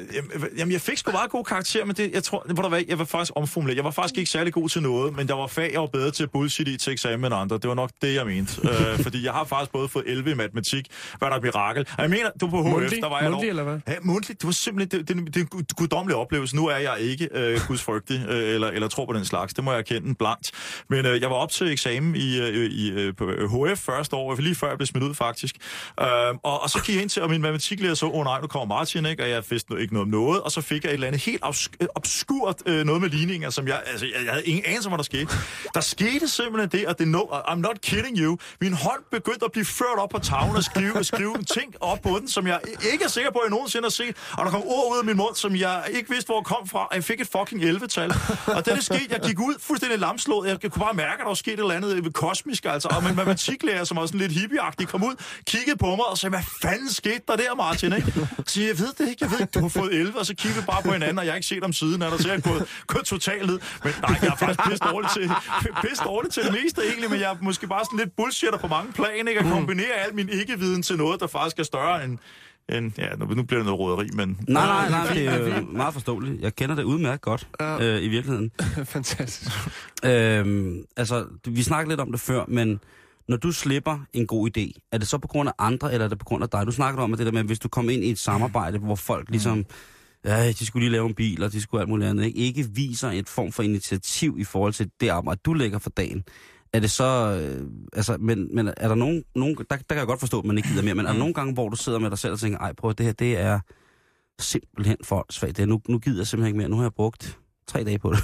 Jamen, jeg fik sgu meget god karakter, men det, jeg tror, der var, jeg var faktisk omformuleret. Jeg var faktisk ikke særlig god til noget, men der var fag, jeg var bedre til bullshit i til eksamen end andre. Det var nok det, jeg mente. uh, fordi jeg har faktisk både fået 11 i matematik, hvad der er mirakel. Og jeg mener, du på HF, Mundtlig? der var jeg Mundtlig, eller hvad? Ja, mundtligt. Det var simpelthen det, det, det, det guddommelig oplevelse. Nu er jeg ikke uh, gudsfrygtig, uh, eller, eller tror på den slags. Det må jeg erkende blankt. Men uh, jeg var op til eksamen i, uh, i uh, på HF første år, lige før jeg blev smidt ud faktisk. Uh, og, og så gik jeg ind til, og min matematiklærer så, åh oh, nej, nu kommer Martin, ikke? og jeg vidste ikke noget om noget, og så fik jeg et eller andet helt øh, obskurt øh, noget med ligninger, som jeg, altså, jeg, jeg havde ingen anelse om, hvad der skete. Der skete simpelthen det, at det no, I'm not kidding you, min hånd begyndte at blive ført op på tavlen og skrive, skrive en ting op på den, som jeg ikke er sikker på, at jeg nogensinde har set, og der kom ord ud af min mund, som jeg ikke vidste, hvor kom fra, og jeg fik et fucking 11-tal. Og det, det skete, jeg gik ud fuldstændig lamslået, jeg kunne bare mærke, at der var sket et eller andet øh, kosmisk, altså, og min matematiklærer, som var sådan lidt hippieagtig, kom ud, kiggede på mig og sagde, hvad fanden skete der der, Martin, ikke? Så siger jeg, ved det ikke, jeg ved ikke, du har fået 11, og så kigger vi bare på hinanden, og jeg har ikke set om siden, er jeg gået, gået totalt ned. Men nej, jeg er faktisk pisse dårlig til, pisse dårlig til det meste egentlig, men jeg er måske bare sådan lidt bullshitter på mange plan, ikke? At kombinere al min ikke-viden til noget, der faktisk er større end, end ja, nu, nu bliver det noget råderi, men... Nej, nej, nej, det er jo meget forståeligt. Jeg kender det udmærket godt, Ja. øh, i virkeligheden. Fantastisk. Øhm, altså, vi snakkede lidt om det før, men når du slipper en god idé, er det så på grund af andre, eller er det på grund af dig? Du snakkede om at det der med, hvis du kom ind i et samarbejde, hvor folk ligesom, ja, de skulle lige lave en bil, og de skulle alt muligt andet, ikke, ikke viser et form for initiativ i forhold til det arbejde, du lægger for dagen. Er det så, øh, altså, men, men er der nogen, nogen der, der kan jeg godt forstå, at man ikke gider mere, men er der nogle gange, hvor du sidder med dig selv og tænker, ej, prøv at det her, det er simpelthen for svagt. Det er, nu, nu gider jeg simpelthen ikke mere. Nu har jeg brugt tre dage på det.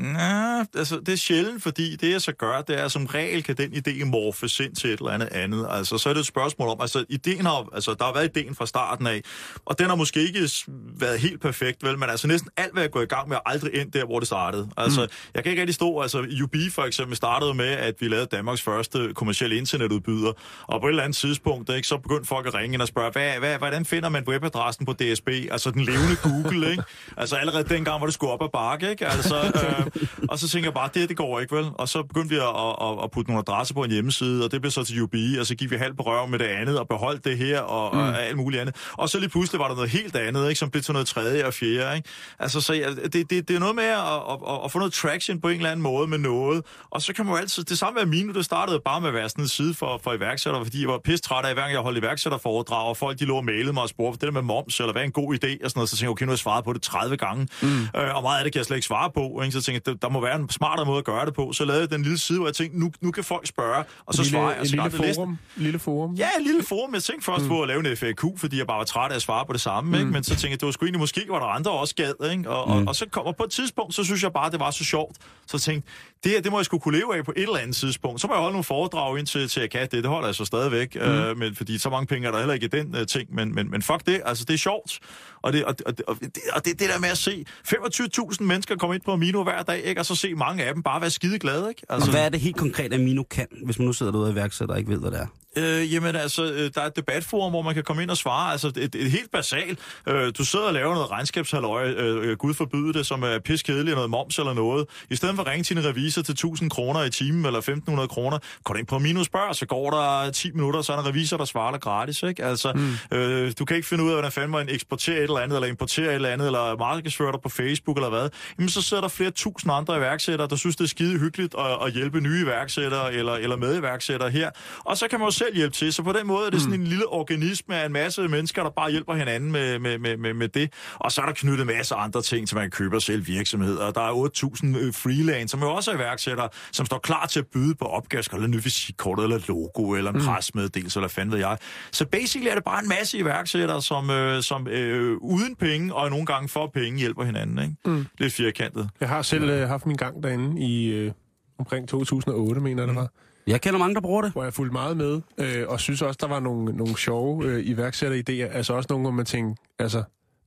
Ja, altså, det er sjældent, fordi det, jeg så gør, det er, som regel kan den idé morfes ind til et eller andet andet. Altså, så er det et spørgsmål om, altså, ideen har, altså, der har været ideen fra starten af, og den har måske ikke været helt perfekt, vel, men altså næsten alt, hvad jeg går i gang med, er aldrig endt der, hvor det startede. Altså, mm. jeg kan ikke rigtig stå, altså, UB for eksempel startede med, at vi lavede Danmarks første kommercielle internetudbyder, og på et eller andet tidspunkt, ikke, så begyndte folk at ringe ind og spørge, hvad, hvad, hvordan finder man webadressen på DSB? Altså, den levende Google, ikke? Altså, allerede dengang var det sgu op ad bakke, ikke? Altså, øh, og så tænker jeg bare, det, det går ikke, vel? Og så begyndte vi at, at, at putte nogle adresser på en hjemmeside, og det blev så til UB, og så gik vi halvt på røven med det andet, og beholdt det her, og, mm. og alt muligt andet. Og så lige pludselig var der noget helt andet, ikke? Som blev til noget tredje og fjerde, ikke? Altså, så ja, det, det, det er noget med at, at, at, at få noget traction på en eller anden måde med noget, og så kan man jo altid, det samme med Amino, det startede bare med at være sådan en side for, for iværksættere, fordi jeg var pisse træt af, hver gang jeg holdt iværksætterforedrag, og folk de lå og mailede mig og spurgte, det der med moms, eller hvad er en god idé, og sådan noget, så tænkte jeg, okay, nu har jeg svaret på det 30 gange, mm. øh, og meget af det kan jeg slet ikke svare på, ikke? så tænkte jeg, der må være en smartere måde at gøre det på, så lavede jeg den lille side, hvor jeg tænkte, nu, nu kan folk spørge, og så lille, svarer jeg, og så lille jeg listen. forum. Lille forum. Ja, en lille forum. Jeg tænkte først mm. på at lave en FAQ, fordi jeg bare var træt af at svare på det samme. Mm. Ikke? Men så tænkte jeg, det var sgu egentlig måske, var der andre også gad. Ikke? Og, mm. og, og, så kommer på et tidspunkt, så synes jeg bare, det var så sjovt. Så tænkte, det her, det må jeg skulle kunne leve af på et eller andet tidspunkt. Så må jeg holde nogle foredrag ind til, jeg kan det. Det holder jeg så stadigvæk. Mm. Øh, men, fordi så mange penge er der heller ikke i den uh, ting. Men, men, men fuck det, altså det er sjovt. Og det, og, og, og, det, og det, det der med at se 25.000 mennesker komme ind på Amino hver dag, ikke? og så se mange af dem bare være skide glade. Ikke? Altså, hvad er det helt konkret, Amino kan, hvis man nu sidder derude og iværksætter og ikke ved, hvad det er? Øh, jamen altså, øh, der er et debatforum, hvor man kan komme ind og svare. Altså, et, et helt basalt. Øh, du sidder og laver noget regnskabshalløj, øh, øh, gud forbyde det, som er piskedeligt, noget moms eller noget. I stedet for at ringe til en revisor til 1000 kroner i timen eller 1500 kroner, går du ind på minus spørg, så går der 10 minutter, så er der en revisor, der svarer dig gratis. Ikke? Altså, mm. øh, du kan ikke finde ud af, hvordan fanden man eksporterer et eller andet, eller importerer et eller andet, eller markedsfører dig på Facebook eller hvad. Jamen, så sidder der flere tusind andre iværksættere, der synes, det er skide hyggeligt at, at hjælpe nye iværksættere eller, eller mediværksættere her. Og så kan man jo selv hjælpe til. Så på den måde er det sådan en lille organisme af en masse mennesker, der bare hjælper hinanden med, med, med, med, med det. Og så er der knyttet en masse andre ting, til man køber selv virksomheder. Der er 8.000 øh, freelance, som jo også er iværksættere, som står klar til at byde på opgaver, skal nyt visitkort eller logo, eller en mm. presmeddelelse, eller fanden ved jeg. Så basically er det bare en masse iværksættere, som, øh, som øh, uden penge, og nogle gange for penge, hjælper hinanden. Ikke? Mm. Lidt firkantet. Jeg har selv øh, haft min gang derinde i øh, omkring 2008, mener jeg, det var. Jeg kender mange, der bruger det. Hvor jeg fulgte meget med, øh, og synes også, der var nogle, nogle sjove øh, iværksætteridéer. Altså også nogle, hvor man tænkte, altså,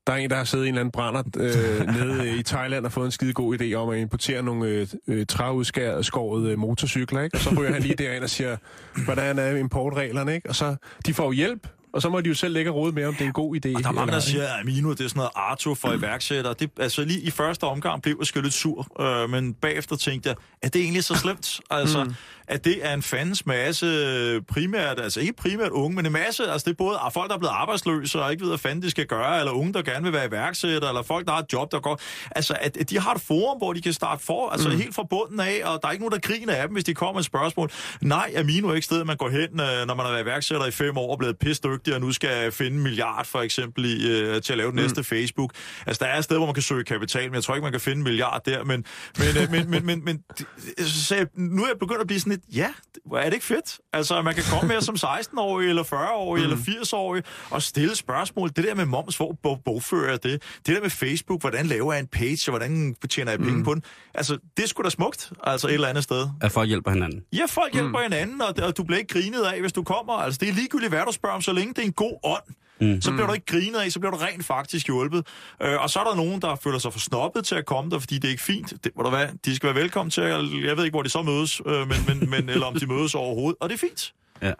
der er en, der har siddet i en eller anden brænder øh, nede i Thailand og fået en skide god idé om at importere nogle øh, øh, træudskåret øh, motorcykler, ikke? Og så ryger han lige derind og siger, hvordan er importreglerne, ikke? Og så, de får hjælp, og så må de jo selv lægge rode med, om det er en god idé. Og der er mange, der siger, at Amino, det er sådan noget Arto for iværksættere. Det, altså lige i første omgang blev jeg lidt sur, øh, men bagefter tænkte jeg, er det egentlig så slemt? Altså, mm. at det er en fandens masse primært, altså ikke primært unge, men en masse, altså det er både folk, der er blevet arbejdsløse og ikke ved, hvad fanden de skal gøre, eller unge, der gerne vil være iværksættere, eller folk, der har et job, der går... Altså, at, at de har et forum, hvor de kan starte for, altså mm. helt fra bunden af, og der er ikke nogen, der griner af dem, hvis de kommer med et spørgsmål. Nej, Amino er ikke stedet, man går hen, øh, når man har været iværksætter i fem år og blevet pisdygtig, og nu skal finde en milliard for eksempel i, øh, til at lave den næste Facebook. Altså, der er et sted, hvor man kan søge kapital, men jeg tror ikke, man kan finde en milliard der. Men, men, øh, men, men, men, men så jeg, nu er jeg begyndt at blive sådan lidt, ja, er det ikke fedt? Altså, man kan komme her som 16-årig, eller 40-årig, mm. eller 80-årig, og stille spørgsmål. Det der med moms, hvor bog, bogfører det? Det der med Facebook, hvordan laver jeg en page, og hvordan tjener jeg penge mm. på den? Altså, det er sgu da smukt, altså et eller andet sted. At folk hjælper hinanden. Ja, folk hjælper mm. hinanden, og, og du bliver ikke grinet af, hvis du kommer. Altså, det er ligegyldigt, hvad du spørger om, så længe det er en god ånd. Mm. Så bliver du ikke grinet af, så bliver du rent faktisk hjulpet. Øh, og så er der nogen, der føler sig for snobbet til at komme der, fordi det er ikke fint. Det, hvor der hvad, de skal være velkommen til, at, jeg ved ikke, hvor de så mødes, øh, men, men, men, eller om de mødes overhovedet, og det er fint. Ja.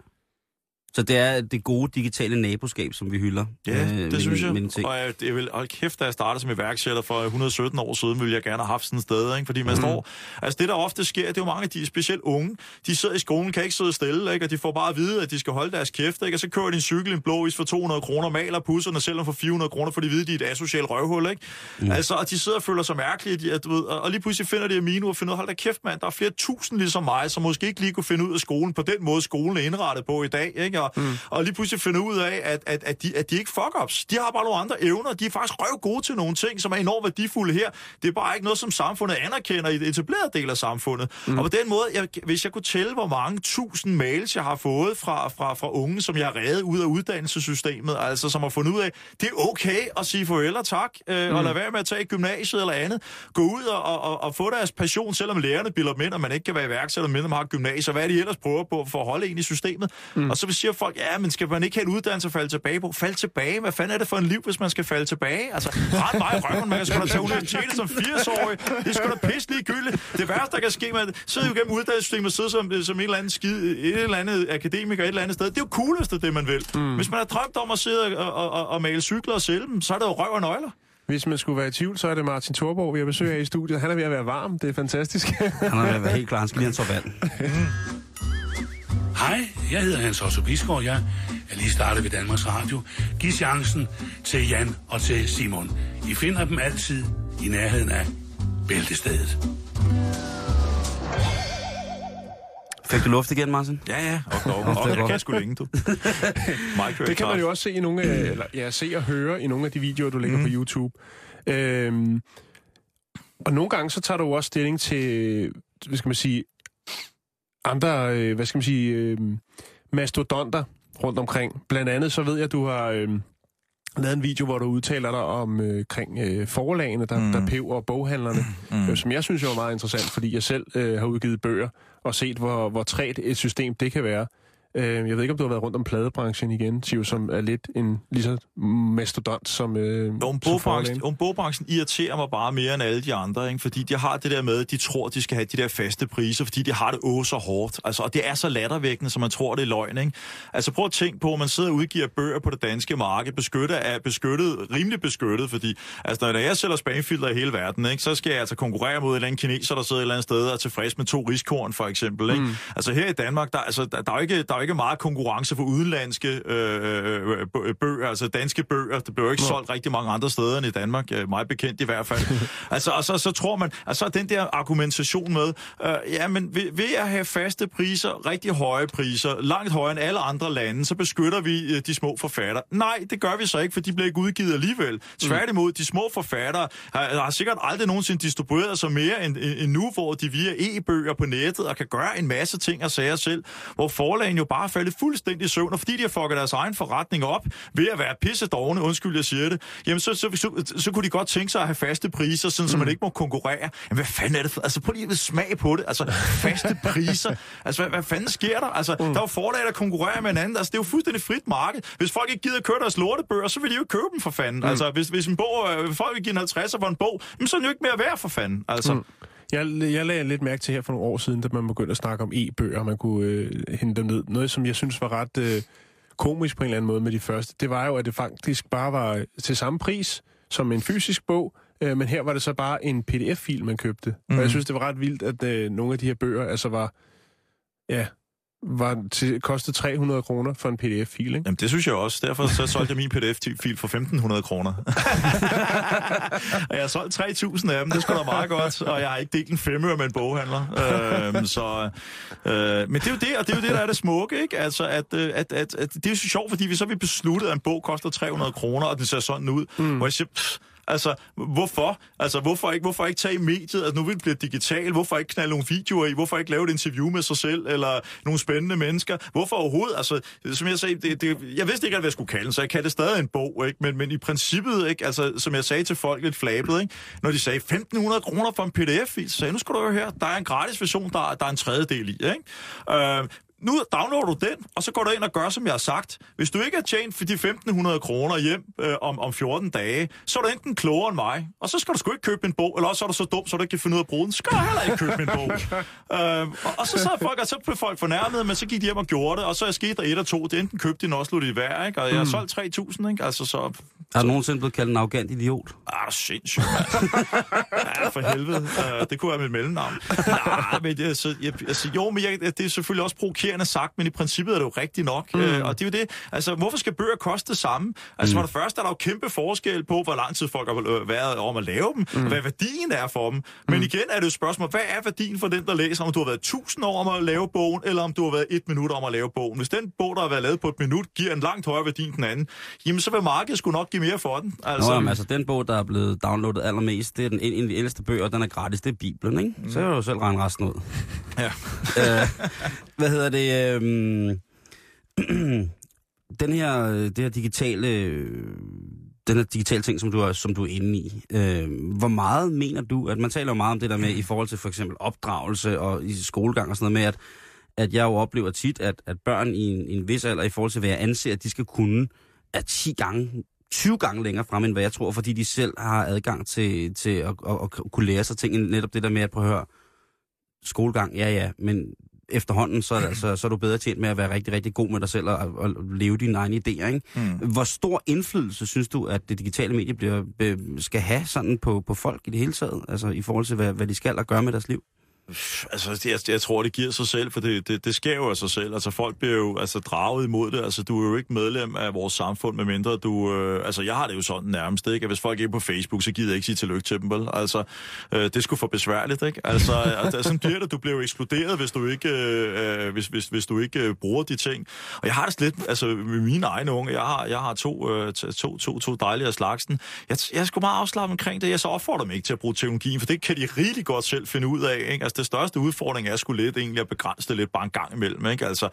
Så det er det gode digitale naboskab, som vi hylder. Ja, øh, det med- synes jeg. med ting. Og jeg, det vil, og kæft, da jeg startede som iværksætter for 117 år siden, ville jeg gerne have haft sådan et sted, ikke? Fordi man mm. står... Altså det, der ofte sker, det er jo mange af de, specielt unge, de sidder i skolen, kan ikke sidde stille, ikke? Og de får bare at vide, at de skal holde deres kæft, ikke? Og så kører de en cykel, en blå is for 200 kroner, maler pusserne selv for 400 kroner, for de ved, de er et asocialt røvhul, ikke? Mm. Altså, og de sidder og føler sig mærkelige, de, at, du ved, og, lige pludselig finder de Amino og finder ud hold da kæft, mand, der er flere tusind ligesom mig, som måske ikke lige kunne finde ud af skolen på den måde, skolen er indrettet på i dag, ikke? Og, mm. og lige pludselig finder ud af, at, at, at, de, at de ikke fuck-ups. De har bare nogle andre evner. De er faktisk røv gode til nogle ting, som er enormt værdifulde her. Det er bare ikke noget, som samfundet anerkender i det etablerede del af samfundet. Mm. Og på den måde, jeg, hvis jeg kunne tælle, hvor mange tusind mails, jeg har fået fra, fra, fra unge, som jeg har reddet ud af uddannelsessystemet, altså som har fundet ud af, det er okay at sige farvel og tak, øh, mm. og lade være med at tage gymnasiet eller andet. Gå ud og, og, og, og få deres passion, selvom lærerne bilder dem ind, og man ikke kan være iværksætter, men man har gymnasiet. Hvad er de ellers prøver på for at holde en i systemet? Mm. Og så siger folk, ja, men skal man ikke have en uddannelse at falde tilbage på? Fald tilbage? Hvad fanden er det for en liv, hvis man skal falde tilbage? Altså, ret i røven, man kan sgu da tage universitetet som 80-årig. Det er sgu da pisse ligegyldigt. Det værste, der kan ske, man sidder jo gennem uddannelsessystemet og sidder som, som en eller anden skid, et eller andet akademiker et eller andet sted. Det er jo coolest, det man vil. Mm. Hvis man har drømt om at sidde og, og, og, og male cykler og sælge dem, så er det jo røv og nøgler. Hvis man skulle være i tvivl, så er det Martin Thorborg, vi har besøg af i studiet. Han er ved at være varm. Det er fantastisk. Han er ved at være helt klar. Han skal lige have en vand. Hej, jeg hedder Hans Otto Bisgaard. Jeg er lige startet ved Danmarks Radio. Giv chancen til Jan og til Simon. I finder dem altid i nærheden af Bæltestedet. Fik du luft igen, Martin? Ja, ja. Og, og, det er og, jeg godt. kan sgu længe, du. Mike Det kan man jo også se i nogle af, eller, ja, se og høre i nogle af de videoer, du lægger mm. på YouTube. Øhm, og nogle gange så tager du også stilling til, hvad skal man sige, andre, øh, hvad skal man sige, øh, mastodonter rundt omkring. Blandt andet så ved jeg, at du har øh, lavet en video, hvor du udtaler dig om øh, kring øh, forlagene, der, mm. der peber boghandlerne, mm. øh, som jeg synes jo er meget interessant, fordi jeg selv øh, har udgivet bøger og set, hvor, hvor træt et system det kan være. Øh, jeg ved ikke, om du har været rundt om pladebranchen igen, Siv, som er lidt en lige så mastodont som, øh, som bogbranchen, bogbranchen irriterer mig bare mere end alle de andre, ikke? fordi de har det der med, at de tror, de skal have de der faste priser, fordi de har det åh så hårdt. Altså, og det er så lattervækkende, så man tror, det er løgn. Ikke? Altså prøv at tænke på, at man sidder og udgiver bøger på det danske marked, beskyttet af beskyttet, rimelig beskyttet, fordi altså, når jeg sælger spamfilter i hele verden, ikke, så skal jeg altså konkurrere mod en eller anden kineser, der sidder et eller andet sted og er tilfreds med to riskorn, for eksempel. Ikke? Mm. Altså her i Danmark, der, altså, der, der, er jo ikke, der er ikke meget konkurrence for udenlandske øh, øh, bø- bøger, altså danske bøger. Det bliver jo ikke Nå. solgt rigtig mange andre steder end i Danmark, øh, meget bekendt i hvert fald. altså, og så, så tror man, altså den der argumentation med, øh, ja, men ved, ved at have faste priser, rigtig høje priser, langt højere end alle andre lande, så beskytter vi øh, de små forfattere. Nej, det gør vi så ikke, for de bliver ikke udgivet alligevel. Tværtimod, de små forfattere har, har sikkert aldrig nogensinde distribueret sig mere end, end, end nu, hvor de via e-bøger på nettet og kan gøre en masse ting og sager selv, hvor forlagen jo bare er faldet fuldstændig i søvn, og fordi de har fucket deres egen forretning op ved at være pisse dogne, undskyld, jeg siger det, jamen så, så, så, så, så kunne de godt tænke sig at have faste priser, sådan, mm. så man ikke må konkurrere. Jamen hvad fanden er det for? Altså prøv lige at smag på det. Altså faste priser. Altså hvad, hvad fanden sker der? Altså mm. der er jo forlag, der konkurrerer med hinanden. Altså det er jo fuldstændig frit marked. Hvis folk ikke gider at købe deres lortebøger, så vil de jo ikke købe dem for fanden. Mm. Altså hvis, hvis en bog, øh, folk vil give en 50'er for en bog, jamen, så er den jo ikke mere værd for fanden. Altså. Mm. Jeg, jeg lagde lidt mærke til her for nogle år siden, da man begyndte at snakke om e-bøger, og man kunne øh, hente dem ned. Noget, som jeg synes var ret øh, komisk på en eller anden måde med de første, det var jo, at det faktisk bare var til samme pris som en fysisk bog, øh, men her var det så bare en pdf-fil, man købte. Mm. Og jeg Mhm. synes, det var ret vildt, at øh, nogle af de her bøger altså var, ja, var til, kostede 300 kroner for en pdf-fil, ikke? Jamen, det synes jeg også. Derfor så solgte jeg min pdf-fil for 1.500 kroner. og jeg har solgt 3.000 af dem, det skulle da meget godt, og jeg har ikke delt en femøre med en boghandler. Øhm, så, øh, men det er jo det, og det er jo det, der er det smukke, ikke? Altså, at, øh, at, at, at det er jo så sjovt, fordi vi så har vi besluttet, at en bog koster 300 kroner, og den ser sådan ud. Mm. Hvor jeg siger, pff, Altså, hvorfor? Altså, hvorfor ikke, hvorfor ikke tage i mediet? Altså, nu vil det blive digital. Hvorfor ikke knalde nogle videoer i? Hvorfor ikke lave et interview med sig selv? Eller nogle spændende mennesker? Hvorfor overhovedet? Altså, som jeg sagde, det, det, jeg vidste ikke, hvad jeg skulle kalde den, så jeg kaldte det stadig en bog, ikke? Men, men i princippet, ikke? Altså, som jeg sagde til folk lidt flabet, ikke? Når de sagde 1.500 kroner for en pdf-fil, så sagde jeg, nu skal du høre her, der er en gratis version, der, der er en tredjedel i, ikke? Øh, nu downloader du den, og så går du ind og gør, som jeg har sagt. Hvis du ikke har tjent for de 1.500 kroner hjem øh, om, om 14 dage, så er du enten klogere end mig, og så skal du sgu ikke købe en bog, eller også er du så dum, så du ikke kan finde ud af at bruge den. Så skal du heller ikke købe min bog. øh, og, og, så sad folk, og så blev folk fornærmet, men så gik de hjem og gjorde det, og så er skete der et og to. Det enten købte de også lod de være, ikke? Og jeg har solgt 3.000, ikke? Altså, så... Er du nogensinde blevet kaldt en arrogant idiot? Ah, sindssygt, mand. ja, for helvede. Uh, det kunne være mit mellemnavn. Nej, men det, altså, jeg, altså, jo, men jeg, det er selvfølgelig også provokerende sagt, men i princippet er det jo rigtigt nok. Mm. Uh, og det er jo det. Altså, hvorfor skal bøger koste det samme? Altså, mm. for det første er der jo kæmpe forskel på, hvor lang tid folk har øh, været om at lave dem, mm. og hvad værdien er for dem. Men igen er det jo et spørgsmål, hvad er værdien for den, der læser, om du har været 1000 år om at lave bogen, eller om du har været et minut om at lave bogen. Hvis den bog, der har været lavet på et minut, giver en langt højere værdi end den anden, jamen så vil markedet sgu nok give mere for den. Altså, Nå, jamen, altså den bog, der er blevet downloadet allermest, det er den, en af de ældste bøger, den er gratis, det er Bibelen, ikke? Mm. Så kan du jo selv regne resten ud. Ja. øh, hvad hedder det? Øh, den her, øh, det her digitale, øh, den her digitale ting, som du er, som du er inde i, øh, hvor meget mener du, at man taler jo meget om det der med, i forhold til for eksempel opdragelse og i skolegang og sådan noget med, at, at jeg jo oplever tit, at, at børn i en, i en vis alder, i forhold til hvad jeg anser, at de skal kunne, er 10 gange 20 gange længere frem, end hvad jeg tror, fordi de selv har adgang til, til at, at, at kunne lære sig ting. Netop det der med at prøve at høre, skolegang, ja ja, men efterhånden, så det, altså, så er du bedre tjent med at være rigtig, rigtig god med dig selv og, og leve dine egne idéer. Ikke? Mm. Hvor stor indflydelse synes du, at det digitale medie bliver, skal have sådan på, på folk i det hele taget? Altså i forhold til, hvad, hvad de skal og gøre med deres liv? Altså, jeg, jeg tror, det giver sig selv, for det, det, det sker jo af sig selv. Altså, folk bliver jo altså, draget imod det. Altså, du er jo ikke medlem af vores samfund, medmindre du... Øh, altså, jeg har det jo sådan nærmest, ikke? At hvis folk er på Facebook, så gider jeg ikke sige tillykke til dem, vel? Altså, øh, det skulle for besværligt, ikke? Altså, altså sådan bliver det. Du bliver jo ekskluderet, hvis du ikke, øh, øh, hvis, hvis, hvis du ikke øh, bruger de ting. Og jeg har det lidt, altså, med mine egne unge. Jeg har, jeg har to, øh, to, to, to dejlige af slagsen. Jeg, jeg er sgu meget afslappet omkring det. Jeg så opfordrer dem ikke til at bruge teknologien, for det kan de rigtig godt selv finde ud af, ikke? Altså, det største udfordring er sgu lidt egentlig at begrænse det lidt bare en gang imellem, ikke? Altså,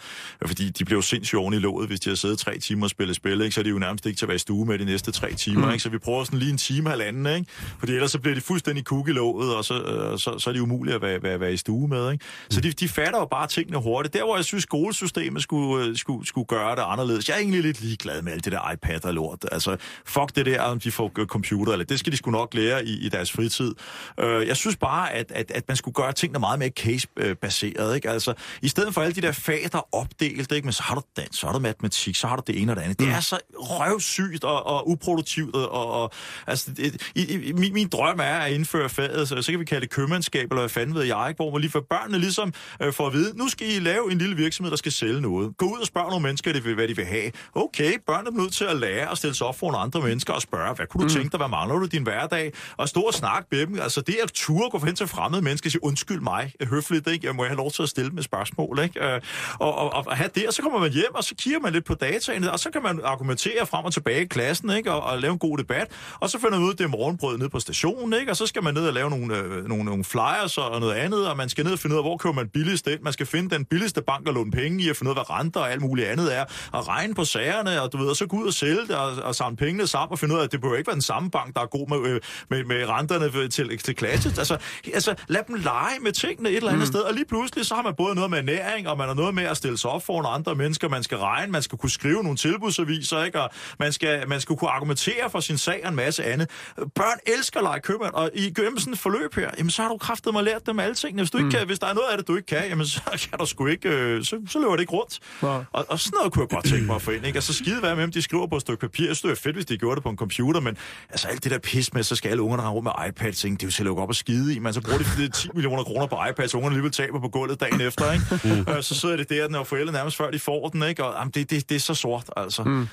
fordi de bliver jo sindssygt oven i låget, hvis de har siddet tre timer og spillet spil, ikke? Så er de jo nærmest ikke til at være i stue med de næste tre timer, mm. ikke? Så vi prøver sådan lige en time halvanden, ikke? Fordi ellers så bliver de fuldstændig kuk i låget, og så, øh, så, så er det umuligt at være, være, være i stue med, ikke? Så de, de fatter jo bare tingene hurtigt. Der, hvor jeg synes, skolesystemet skulle, øh, skulle, skulle gøre det anderledes. Jeg er egentlig lidt ligeglad med alt det der iPad og lort. Altså, fuck det der, om de får øh, computer, eller det skal de sgu nok lære i, i deres fritid. Øh, jeg synes bare, at, at, at man skulle gøre tingene meget mere case-baseret, ikke? Altså, i stedet for alle de der fag, der er opdelt, ikke? Men så har du dans, så har du matematik, så har du det ene og det andet. Mm. Det er så røvsygt og, og uproduktivt, og, og altså, det, i, i, min, min drøm er at indføre faget, så, så kan vi kalde det købmandskab, eller hvad fanden ved jeg, ikke? Hvor man lige får børnene ligesom øh, får at vide, nu skal I lave en lille virksomhed, der skal sælge noget. Gå ud og spørg nogle mennesker, hvad de vil have. Okay, børnene er nødt til at lære at stille sig op for nogle andre mennesker og spørge, hvad kunne du mm. tænke dig, hvad mangler du i din hverdag? Og stå og snakke med dem. Altså, det er at turde gå hen til fremmede mennesker og sige, undskyld mig, høfligt, ikke? Jeg må have lov til at stille med spørgsmål, ikke? Øh, og, og, og, og, have det, og så kommer man hjem, og så kigger man lidt på dataene, og så kan man argumentere frem og tilbage i klassen, ikke? Og, og lave en god debat. Og så finder man ud, af, det er morgenbrød nede på stationen, ikke? Og så skal man ned og lave nogle, øh, nogle, nogle flyers og noget andet, og man skal ned og finde ud af, hvor køber man billigst ind. Man skal finde den billigste bank og låne penge i, og finde ud af, hvad renter og alt muligt andet er, og regne på sagerne, og du ved, og så gå ud og sælge det, og, og samle pengene sammen, og finde ud af, at det behøver ikke være den samme bank, der er god med, øh, med, med renterne til, til klasse. Altså, altså, lad dem lege med tingene et eller andet mm. sted, og lige pludselig så har man både noget med ernæring, og man har noget med at stille sig op for andre mennesker, man skal regne, man skal kunne skrive nogle tilbudsaviser, ikke? og man skal, man skal kunne argumentere for sin sag og en masse andet. Børn elsker at lege købmand, og i gennem sådan et forløb her, jamen så har du kraftet mig lært dem alle tingene. Hvis, du ikke mm. kan, hvis der er noget af det, du ikke kan, jamen så kan du sgu ikke, øh, så, så løber det ikke rundt. Ja. Og, og sådan noget kunne jeg godt tænke mig at få ind, ikke? Altså skide være med, om de skriver på et stykke papir. Jeg synes, det er fedt, hvis de gjorde det på en computer, men altså alt det der pis med, så skal alle ungerne have rum med iPads, ikke? det er jo til at lukke op og skide i. Man så bruger de 10 millioner kroner på iPads, så ungerne alligevel taber på gulvet dagen efter, ikke? Mm. Øh, så sidder det der, når forældre nærmest før de får den, ikke? Og jamen, det, det, det er så sort, altså. Mm.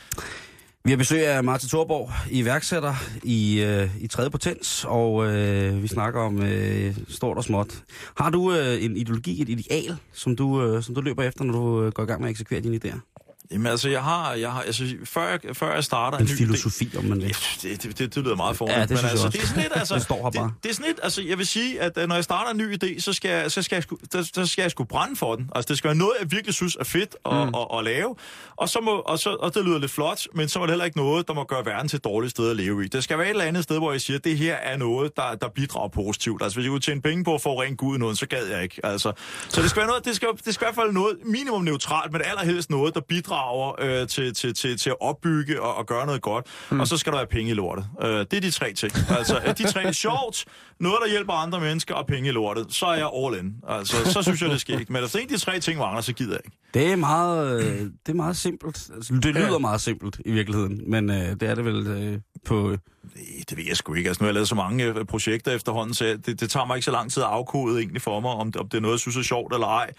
Vi har besøg af Martin Thorborg, iværksætter i, øh, i tredje potens, og øh, vi snakker om øh, stort og småt. Har du øh, en ideologi, et ideal, som du, øh, som du løber efter, når du øh, går i gang med at eksekvere dine idéer? Jamen altså, jeg har, jeg har altså, før jeg, før jeg starter en, en ny filosofi, om man vil. Det, det, det, det lyder meget fornemt, ja, det men altså, det er sådan lidt, altså, det står her bare. Det, det, er sådan lidt, altså, jeg vil sige, at når jeg starter en ny idé, så skal, jeg, så skal jeg, sku, så, så skal jeg sgu brænde for den. Altså, det skal være noget, jeg virkelig synes er fedt at, mm. at, at, at lave, og, så må, og, så, og det lyder lidt flot, men så er det heller ikke noget, der må gøre verden til et dårligt sted at leve i. Det skal være et eller andet sted, hvor jeg siger, at det her er noget, der, der bidrager positivt. Altså, hvis jeg kunne tjene penge på at få rent gud noget, så gad jeg ikke. Altså, så det skal være noget, det skal, det skal i hvert fald noget minimum neutralt, men allerhelst noget, der bidrager øh, til til, til, til, at opbygge og, og gøre noget godt. Mm. Og så skal der være penge i lortet. Uh, det er de tre ting. Altså, de tre sjovt, noget, der hjælper andre mennesker og penge i lortet, så er jeg all in. Altså, så synes jeg, det sker ikke. Men hvis en af de tre ting mangler, så gider jeg ikke. Det er meget, øh, det er meget simpelt. Altså, det lyder ja. meget simpelt i virkeligheden, men øh, det er det vel øh, på... Nej, det ved jeg sgu ikke. Altså, nu har jeg lavet så mange øh, projekter efterhånden, så det, det tager mig ikke så lang tid at afkode egentlig for mig, om, om det er noget, jeg synes er sjovt eller ej.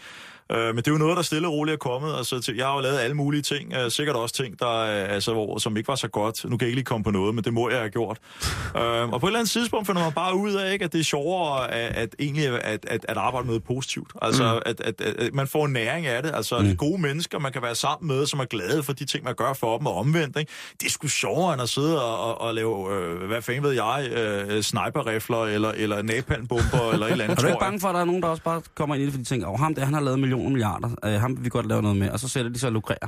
Øh, men det er jo noget, der stille og roligt er kommet. Altså, til, jeg har jo lavet alle mulige ting. Øh, sikkert også ting, der, øh, altså, hvor, som ikke var så godt. Nu kan jeg ikke lige komme på noget, men det må jeg have gjort. øh, og på et eller andet tidspunkt finder man bare ud af, ikke, at det er sjovere at, at, egentlig at, at, at arbejde med positivt. Altså, mm. at, at, at, man får næring af det. Altså, mm. gode mennesker, man kan være sammen med, som er glade for de ting, man gør for dem, og omvendt. Ikke? Det er sgu sjovere, end at sidde og, og, og lave, øh, hvad fanden ved jeg, øh, sniperrifler, eller, eller napalmbomber, eller et eller andet, Er du ikke bange for, at der er nogen, der også bare kommer ind i det, fordi de tænker, oh, ham der, han har lavet millioner milliarder. Øh, ham vil vi godt lave noget med. Og så sætter de sig og lukrerer.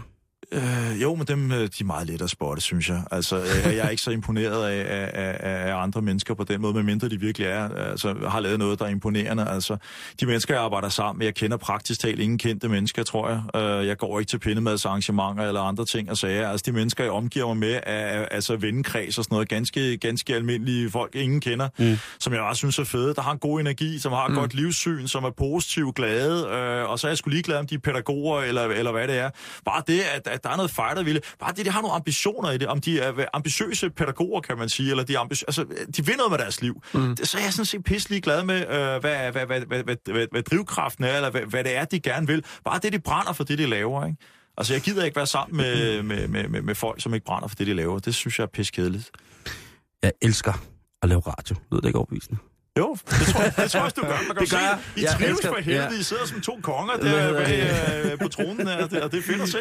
Øh, jo, men dem øh, de er meget let at spotte, synes jeg. Altså, øh, jeg er ikke så imponeret af, af, af andre mennesker på den måde, medmindre de virkelig er, altså, har lavet noget, der er imponerende. Altså, de mennesker, jeg arbejder sammen med, jeg kender praktisk talt ingen kendte mennesker, tror jeg. Øh, jeg går ikke til pindemadsarrangementer eller andre ting og sager. Altså, de mennesker, jeg omgiver mig med, er altså vennekreds og sådan noget, ganske, ganske almindelige folk, ingen kender, mm. som jeg også synes er fede, der har en god energi, som har et mm. godt livssyn, som er positiv, glade, øh, og så er jeg skulle ligeglad om de er pædagoger eller, eller hvad det er. Bare det, at, at der er noget fightervilje. Bare det, de har nogle ambitioner i det. Om de er ambitiøse pædagoger, kan man sige, eller de, ambi- altså, de vil noget med deres liv. Mm. Så er jeg sådan set pisselig glad med, øh, hvad, hvad, hvad, hvad, hvad, hvad, hvad drivkraften er, eller hvad, hvad det er, de gerne vil. Bare det, de brænder for det, de laver, ikke? Altså, jeg gider ikke være sammen med, med, med, med, med folk, som ikke brænder for det, de laver. Det synes jeg er piskedeligt. Jeg elsker at lave radio. Lyder det ikke overbevisende? Jo, det tror jeg, det tror jeg du gør. Man kan det gør jeg. I trives elsker, for helvede. Ja. I sidder som to konger der bag, øh, på tronen her, og det er fedt at se.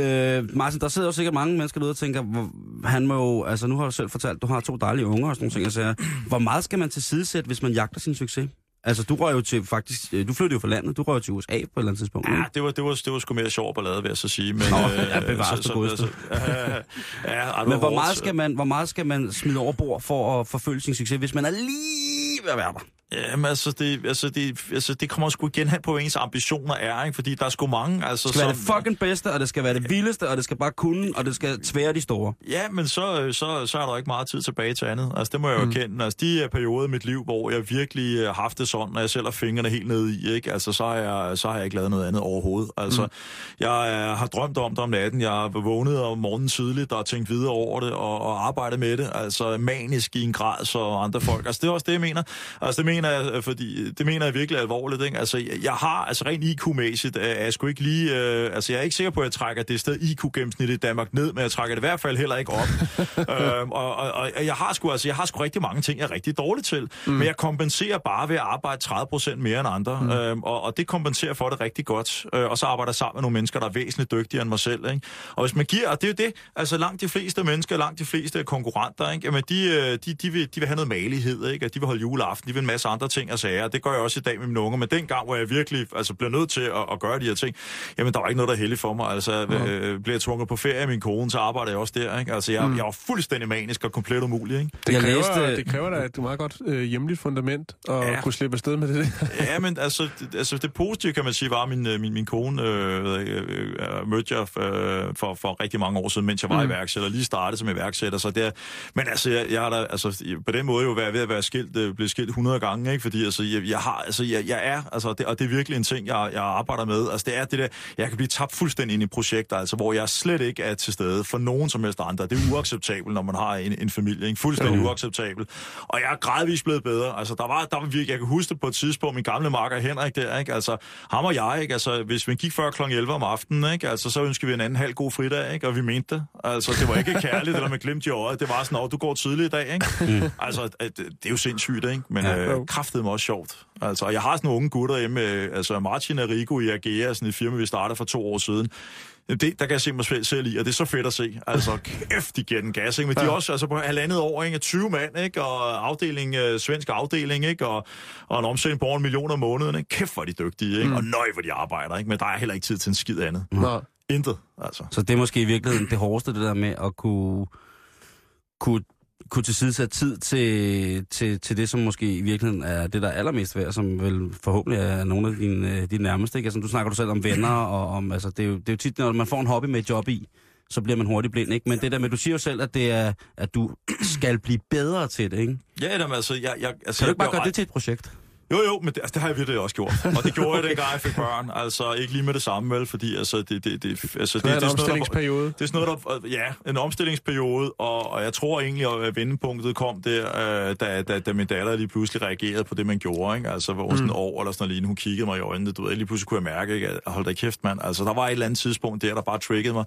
Øh, Martin, der sidder jo sikkert mange mennesker derude og tænker, hvor, han må jo, altså nu har du selv fortalt, du har to dejlige unger og sådan nogle ting, jeg hvor meget skal man til sidesætte, hvis man jagter sin succes? Altså, du røg jo til faktisk... Øh, du flyttede jo fra landet. Du røg jo til USA på et eller andet tidspunkt. Ja, det var, det var, det var sgu mere sjovt ballade, vil jeg så sige. Men, Nå, øh, ja, bevares så, så, så, ja, Men hvor meget, skal man, hvor meget skal man smide over bord for at forfølge sin succes, hvis man er lige ved at være der? Jamen, altså det, altså, det, altså, det kommer sgu igen hen på, hvad ens ambitioner er, ikke? Fordi der er sgu mange, altså... Det skal som, være det fucking bedste, og det skal være det vildeste, og det skal bare kunne, og det skal tvære de store. Ja, men så, så, så er der ikke meget tid tilbage til andet. Altså, det må jeg jo mm. erkende. Altså, de er perioder i mit liv, hvor jeg virkelig har haft det sådan, når jeg selv har fingrene helt nede i, ikke? Altså, så har jeg, så har jeg ikke lavet noget andet overhovedet. Altså, mm. jeg har drømt om det om natten. Jeg har vågnet om morgenen tidligt og tænkt videre over det, og, og arbejdet med det. Altså, manisk i en grad, så andre folk. Altså, det er også det, jeg mener. Altså, det mener jeg, fordi det mener jeg virkelig alvorligt. Ikke? Altså, jeg har altså rent IQ-mæssigt, er jeg sgu ikke lige... Øh, altså, jeg er ikke sikker på, at jeg trækker det sted IQ-gennemsnittet i Danmark ned, men jeg trækker det i hvert fald heller ikke op. øhm, og, og, og, jeg har sgu altså, jeg har sgu rigtig mange ting, jeg er rigtig dårlig til. Mm. Men jeg kompenserer bare ved at arbejde 30% mere end andre. Mm. Øhm, og, og det kompenserer for det rigtig godt. Øh, og så arbejder jeg sammen med nogle mennesker, der er væsentligt dygtigere end mig selv. Ikke? Og hvis man giver, og det er jo det, altså langt de fleste mennesker, langt de fleste konkurrenter, ikke? Jamen, de, øh, de, de, vil, de vil have noget malighed, ikke? Og de vil holde juleaften, de vil en masse masse andre ting og sager. Det gør jeg også i dag med mine unger. Men dengang, hvor jeg virkelig altså, bliver nødt til at, at gøre de her ting, jamen der var ikke noget, der er heldigt for mig. Altså, Mhm. øh, bliver jeg tvunget på ferie af min kone, så arbejder jeg også der. Ikke? Altså, jeg, Mm. jeg var fuldstændig manisk og komplet umulig. Ikke? Det Jeg kræver, læste- det kræver da et meget godt øh, hjemligt fundament at Ja. kunne slippe afsted med det. Ja, men altså det, altså, det positive, kan man sige, var, at min, øh, min, min kone øh, øh, øh, mødte jeg øh, for, for rigtig mange år siden, mens jeg var mm. iværksætter, lige startede som iværksætter. Så det er, men altså, jeg, jeg har da, altså, på den måde jo været ved at være skilt, øh, blevet skilt 100 gange, ikke? fordi altså, jeg, jeg har, altså, jeg, jeg er, altså, det, og det er virkelig en ting, jeg, jeg arbejder med. Altså, det er det der, jeg kan blive tabt fuldstændig ind i projekter, altså, hvor jeg slet ikke er til stede for nogen som helst andre. Det er uacceptabelt, når man har en, en familie, ikke? fuldstændig mm. uacceptabelt. Og jeg er gradvist blevet bedre. Altså, der var, der var virkelig, jeg kan huske det på et tidspunkt, min gamle marker Henrik der, ikke? Altså, ham og jeg, ikke? Altså, hvis vi gik før kl. 11 om aftenen, ikke? Altså, så ønskede vi en anden halv god fridag, ikke? Og vi mente det. Altså, det var ikke kærligt, eller med glimt i øjet. Det var sådan, at du går tidligt i dag, ikke? Mm. Altså, at- det er jo sindssygt, ikke? Men Ja. ja, øh, kraftet mig også sjovt. Altså, og jeg har sådan nogle unge gutter hjemme, altså Martin og Rico i Agea, sådan et firma, vi startede for to år siden. Det, der kan jeg se mig selv, selv i, og det er så fedt at se. Altså, kæft, de giver den gas, ikke? Men de er også altså, på halvandet år, ikke? 20 mand, ikke? Og afdeling, øh, svensk afdeling, ikke? Og, og en omsætning på en million om måneden, ikke? Kæft, hvor er de dygtige, ikke? Mm. Og nøj, hvor de arbejder, ikke? Men der er heller ikke tid til en skid andet. Nå. Intet, altså. Så det er måske i virkeligheden det hårdeste, det der med at kunne, kunne, kunne tilsidesætte tid til, til, til det, som måske i virkeligheden er det, der er allermest værd, som vel forhåbentlig er nogle af dine, øh, dine nærmeste. Ikke? Altså, du snakker du selv om venner, og om, altså, det, er jo, det er jo tit, når man får en hobby med et job i, så bliver man hurtigt blind, ikke? Men det der med, du siger jo selv, at det er, at du skal blive bedre til det, ikke? Ja, jamen, altså, jeg, jeg, altså, Kan du ikke bare gøre det til et projekt? Jo, jo, men det, altså, det har jeg virkelig også gjort. Og det gjorde jeg, dengang jeg fik børn. Altså, ikke lige med det samme, vel? Fordi, altså, det, det, det, altså, Det er en sådan der- omstillingsperiode. Det er sådan noget, der, ja, en omstillingsperiode, og, og jeg tror egentlig, at vendepunktet kom der, øh, da, da, da min datter lige pludselig reagerede på det, man gjorde, ikke? Altså, hvor sådan Mm. en år eller sådan noget lignende, hun kiggede mig i øjnene, du ved, lige pludselig kunne jeg mærke, ikke? at hold da kæft, mand. Altså, der var et eller andet tidspunkt der, der bare triggede mig.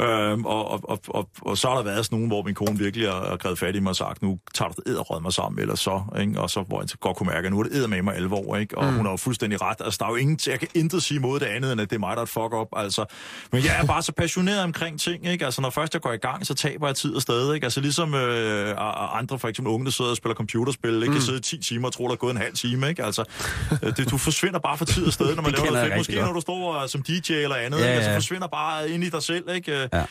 Øhm, og, og, og, og, og, så har der været sådan nogen, hvor min kone virkelig har, har grebet fat i mig og sagt, nu tager du det mig sammen, eller så, ikke? Og så, hvor jeg godt kunne mærke, at nu er det med mig alvor, ikke? Og mm. hun har jo fuldstændig ret. Altså, der er jo ingen, jeg kan intet sige imod det andet, end at det er mig, der er et fuck up, altså. Men jeg er bare så passioneret omkring ting, ikke? Altså, når først jeg går i gang, så taber jeg tid og sted, ikke? Altså, ligesom øh, andre, for eksempel unge, der sidder og spiller computerspil, ikke? Kan sidde i 10 timer og tror, der er gået en halv time, ikke? Altså, øh, det, du forsvinder bare for tid og sted, når man laver noget fedt. Måske når du står øh, som DJ eller andet, Ja, ja, ja. Altså, forsvinder bare ind i dig selv, ikke? Ja. Ja.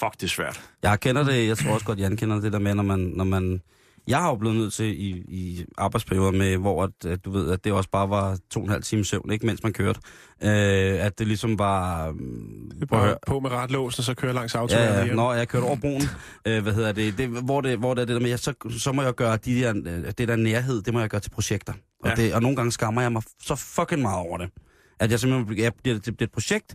Fuck, det er svært. Jeg kender det, jeg tror også godt, Jan kender det der med, når man... Når man jeg har jo blevet nødt til i, i arbejdsperioder med, hvor at, at du ved, at det også bare var to og en halv time søvn, ikke mens man kørte. Øh, at det ligesom var... Det er bare på med retlåsen, og så kører langs autovejen Ja, hjem. når jeg kørte over broen, øh, hvad hedder det, det hvor, det, hvor det er det der med, ja, så, så må jeg gøre de der, øh, det der nærhed, det må jeg gøre til projekter. Og, Ja. det, og nogle gange skammer jeg mig så fucking meget over det. At jeg simpelthen, jeg, det, det bliver et projekt,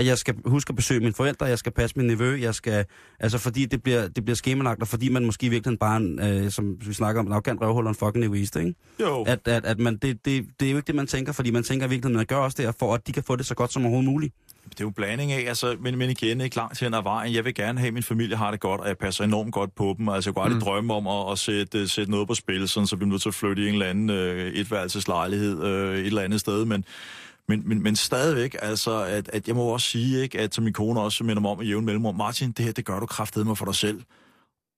at jeg skal huske at besøge mine forældre, jeg skal passe min nevø, jeg skal, altså fordi det bliver, det bliver skemalagt, og fordi man måske i virkeligheden bare, er en, øh, som vi snakker om, en arrogant røvhul og en fucking egoist, ikke? Jo. At, at, at man, det, det, det er jo ikke det, man tænker, fordi man tænker i virkeligheden, man gør også det, for at de kan få det så godt som overhovedet muligt. Det er jo blanding af, altså, men, men igen, ikke langt hen ad vejen. Jeg vil gerne have, at min familie har det godt, og jeg passer enormt godt på dem. Altså, jeg kunne aldrig mm. drømme om at, at sætte, sætte noget på spil, sådan, så vi bliver nødt til at flytte i en eller anden øh, etværelseslejlighed øh, et eller andet sted. Men, men, men, men stadigvæk, altså, at, at jeg må også sige, ikke, at som min kone også minder mig om i jævn mellemrum, Martin, det her, det gør du kraftedeme for dig selv.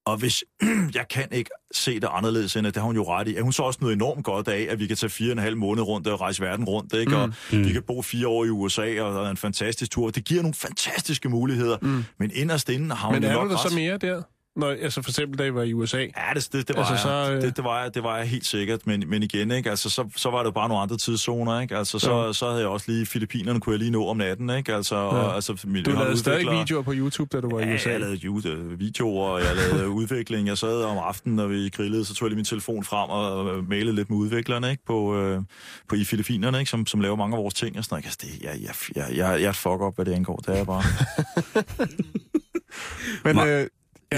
Og hvis jeg kan ikke se det anderledes end, at det har hun jo ret i, at hun så også noget enormt godt af, at vi kan tage fire og en halv måned rundt og rejse verden rundt, ikke? Og Mm. vi kan bo fire år i USA, og der er en fantastisk tur. Det giver nogle fantastiske muligheder, mm. men inderst inden har hun Men jo er du der ret. så mere der? Når, altså for eksempel, da I var i USA. Ja, det, det, det, var Altså, jeg. så, øh, det, det, var jeg, det var jeg helt sikkert, men, men igen, ikke? Altså, så, så var det bare nogle andre tidszoner, ikke? Altså, så, Jo. så havde jeg også lige Filippinerne, kunne jeg lige nå om natten, ikke? Altså, ja. og, altså, mit- Du lavede stadig udvikler- videoer på YouTube, da du var i Ja, USA. jeg lavede ju- øh, videoer, og jeg lavede udvikling. Jeg sad om aftenen, når vi grillede, så tog jeg lige min telefon frem og mailede lidt med udviklerne ikke? På, øh, på i Filippinerne, ikke? Som, som laver mange af vores ting. Og sådan noget. Altså, det, jeg, jeg, jeg, jeg, jeg fuck op, hvad det angår. Det er jeg bare. Men Ma- øh,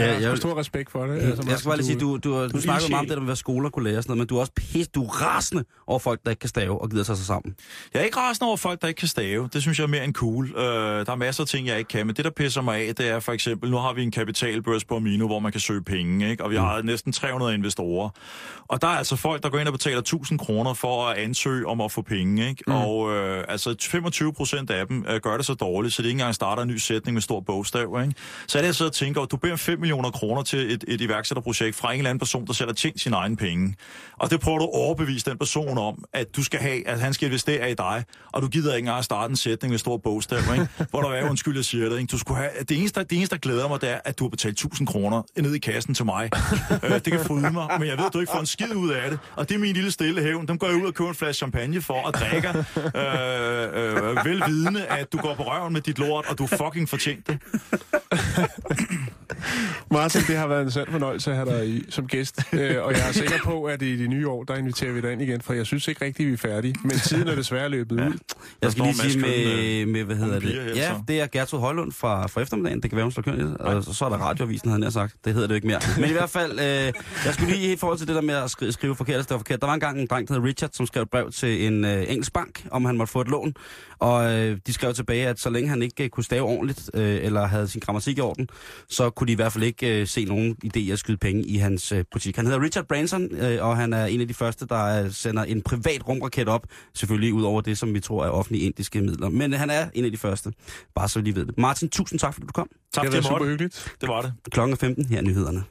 Ja, har jeg- stor stor respekt for det. Altså, jeg skal bare lige sige, du, du, du, du snakker meget om det der med, hvad skoler kunne lære og sådan noget, men du er også pisse, du er rasende over folk, der ikke kan stave og gider tage sig sammen. Jeg er ikke rasende over folk, der ikke kan stave. Det synes jeg er mere end cool. Øh, der er masser af ting, jeg ikke kan, men det, der pisser mig af, det er for eksempel, nu har vi en kapitalbørs på Amino, hvor man kan søge penge, ikke? og vi har næsten 300 investorer. Og der er altså folk, der går ind og betaler 1000 kroner for at ansøge om at få penge. Ikke? Mm. Og øh, altså 25 procent af dem øh, gør det så dårligt, så det ikke engang starter en ny sætning med stor bogstav. Ikke? Så er det jeg så og tænker, du beder om 5 millioner kroner til et, et iværksætterprojekt fra en eller anden person, der selv har tjent sine egne penge. Og det prøver du at overbevise den person om, at du skal have, at han skal investere i dig, og du gider ikke engang at starte en sætning med stor bogstav, ikke? hvor der er undskyld, jeg siger det. Ikke? Du skulle have, det, eneste, det eneste, der glæder mig, det er, at du har betalt 1000 kroner ned i kassen til mig. øh, det kan fryde mig, men jeg ved, at du ikke får en skid ud af det. Og det er min lille stille hævn. Dem går jeg ud og køber en flaske champagne for og drikker, øh, øh, velvidende, at du går på røven med dit lort, og du fucking fortjent det. Martin, det har været en sand fornøjelse at have dig i, som gæst. Øh, og jeg er sikker på, at i det nye år, der inviterer vi dig ind igen, for jeg synes ikke rigtigt, vi er færdige. Men tiden er desværre løbet ud. Jeg skal lige sige med, Køn, med, hvad hedder det? Ja, det er Gertrud Højlund fra, fra eftermiddagen. Det kan være, hun slår køn Og så, så er der radioavisen, havde jeg sagt. Det hedder det jo ikke mere. Men i hvert fald, øh, jeg skulle lige i forhold til det der med at skrive, skrive forkert, og stå forkert. Der var engang en dreng, der hed Richard, som skrev et brev til en øh, engelsk bank, om han måtte få et lån. Og øh, de skrev tilbage, at så længe han ikke øh, kunne stave ordentligt, øh, eller havde sin grammatik i orden, så kunne de i hvert fald ikke øh, se nogen idé at skyde penge i hans øh, butik. Han hedder Richard Branson, øh, og han er en af de første, der øh, sender en privat rumraket op, selvfølgelig ud over det, som vi tror er offentlige indiske midler. Men øh, han er en af de første, bare så vi lige ved det. Martin, tusind tak, fordi du kom. Tak, Det var super hyggeligt. det var det. Klokken er 15, her er nyhederne.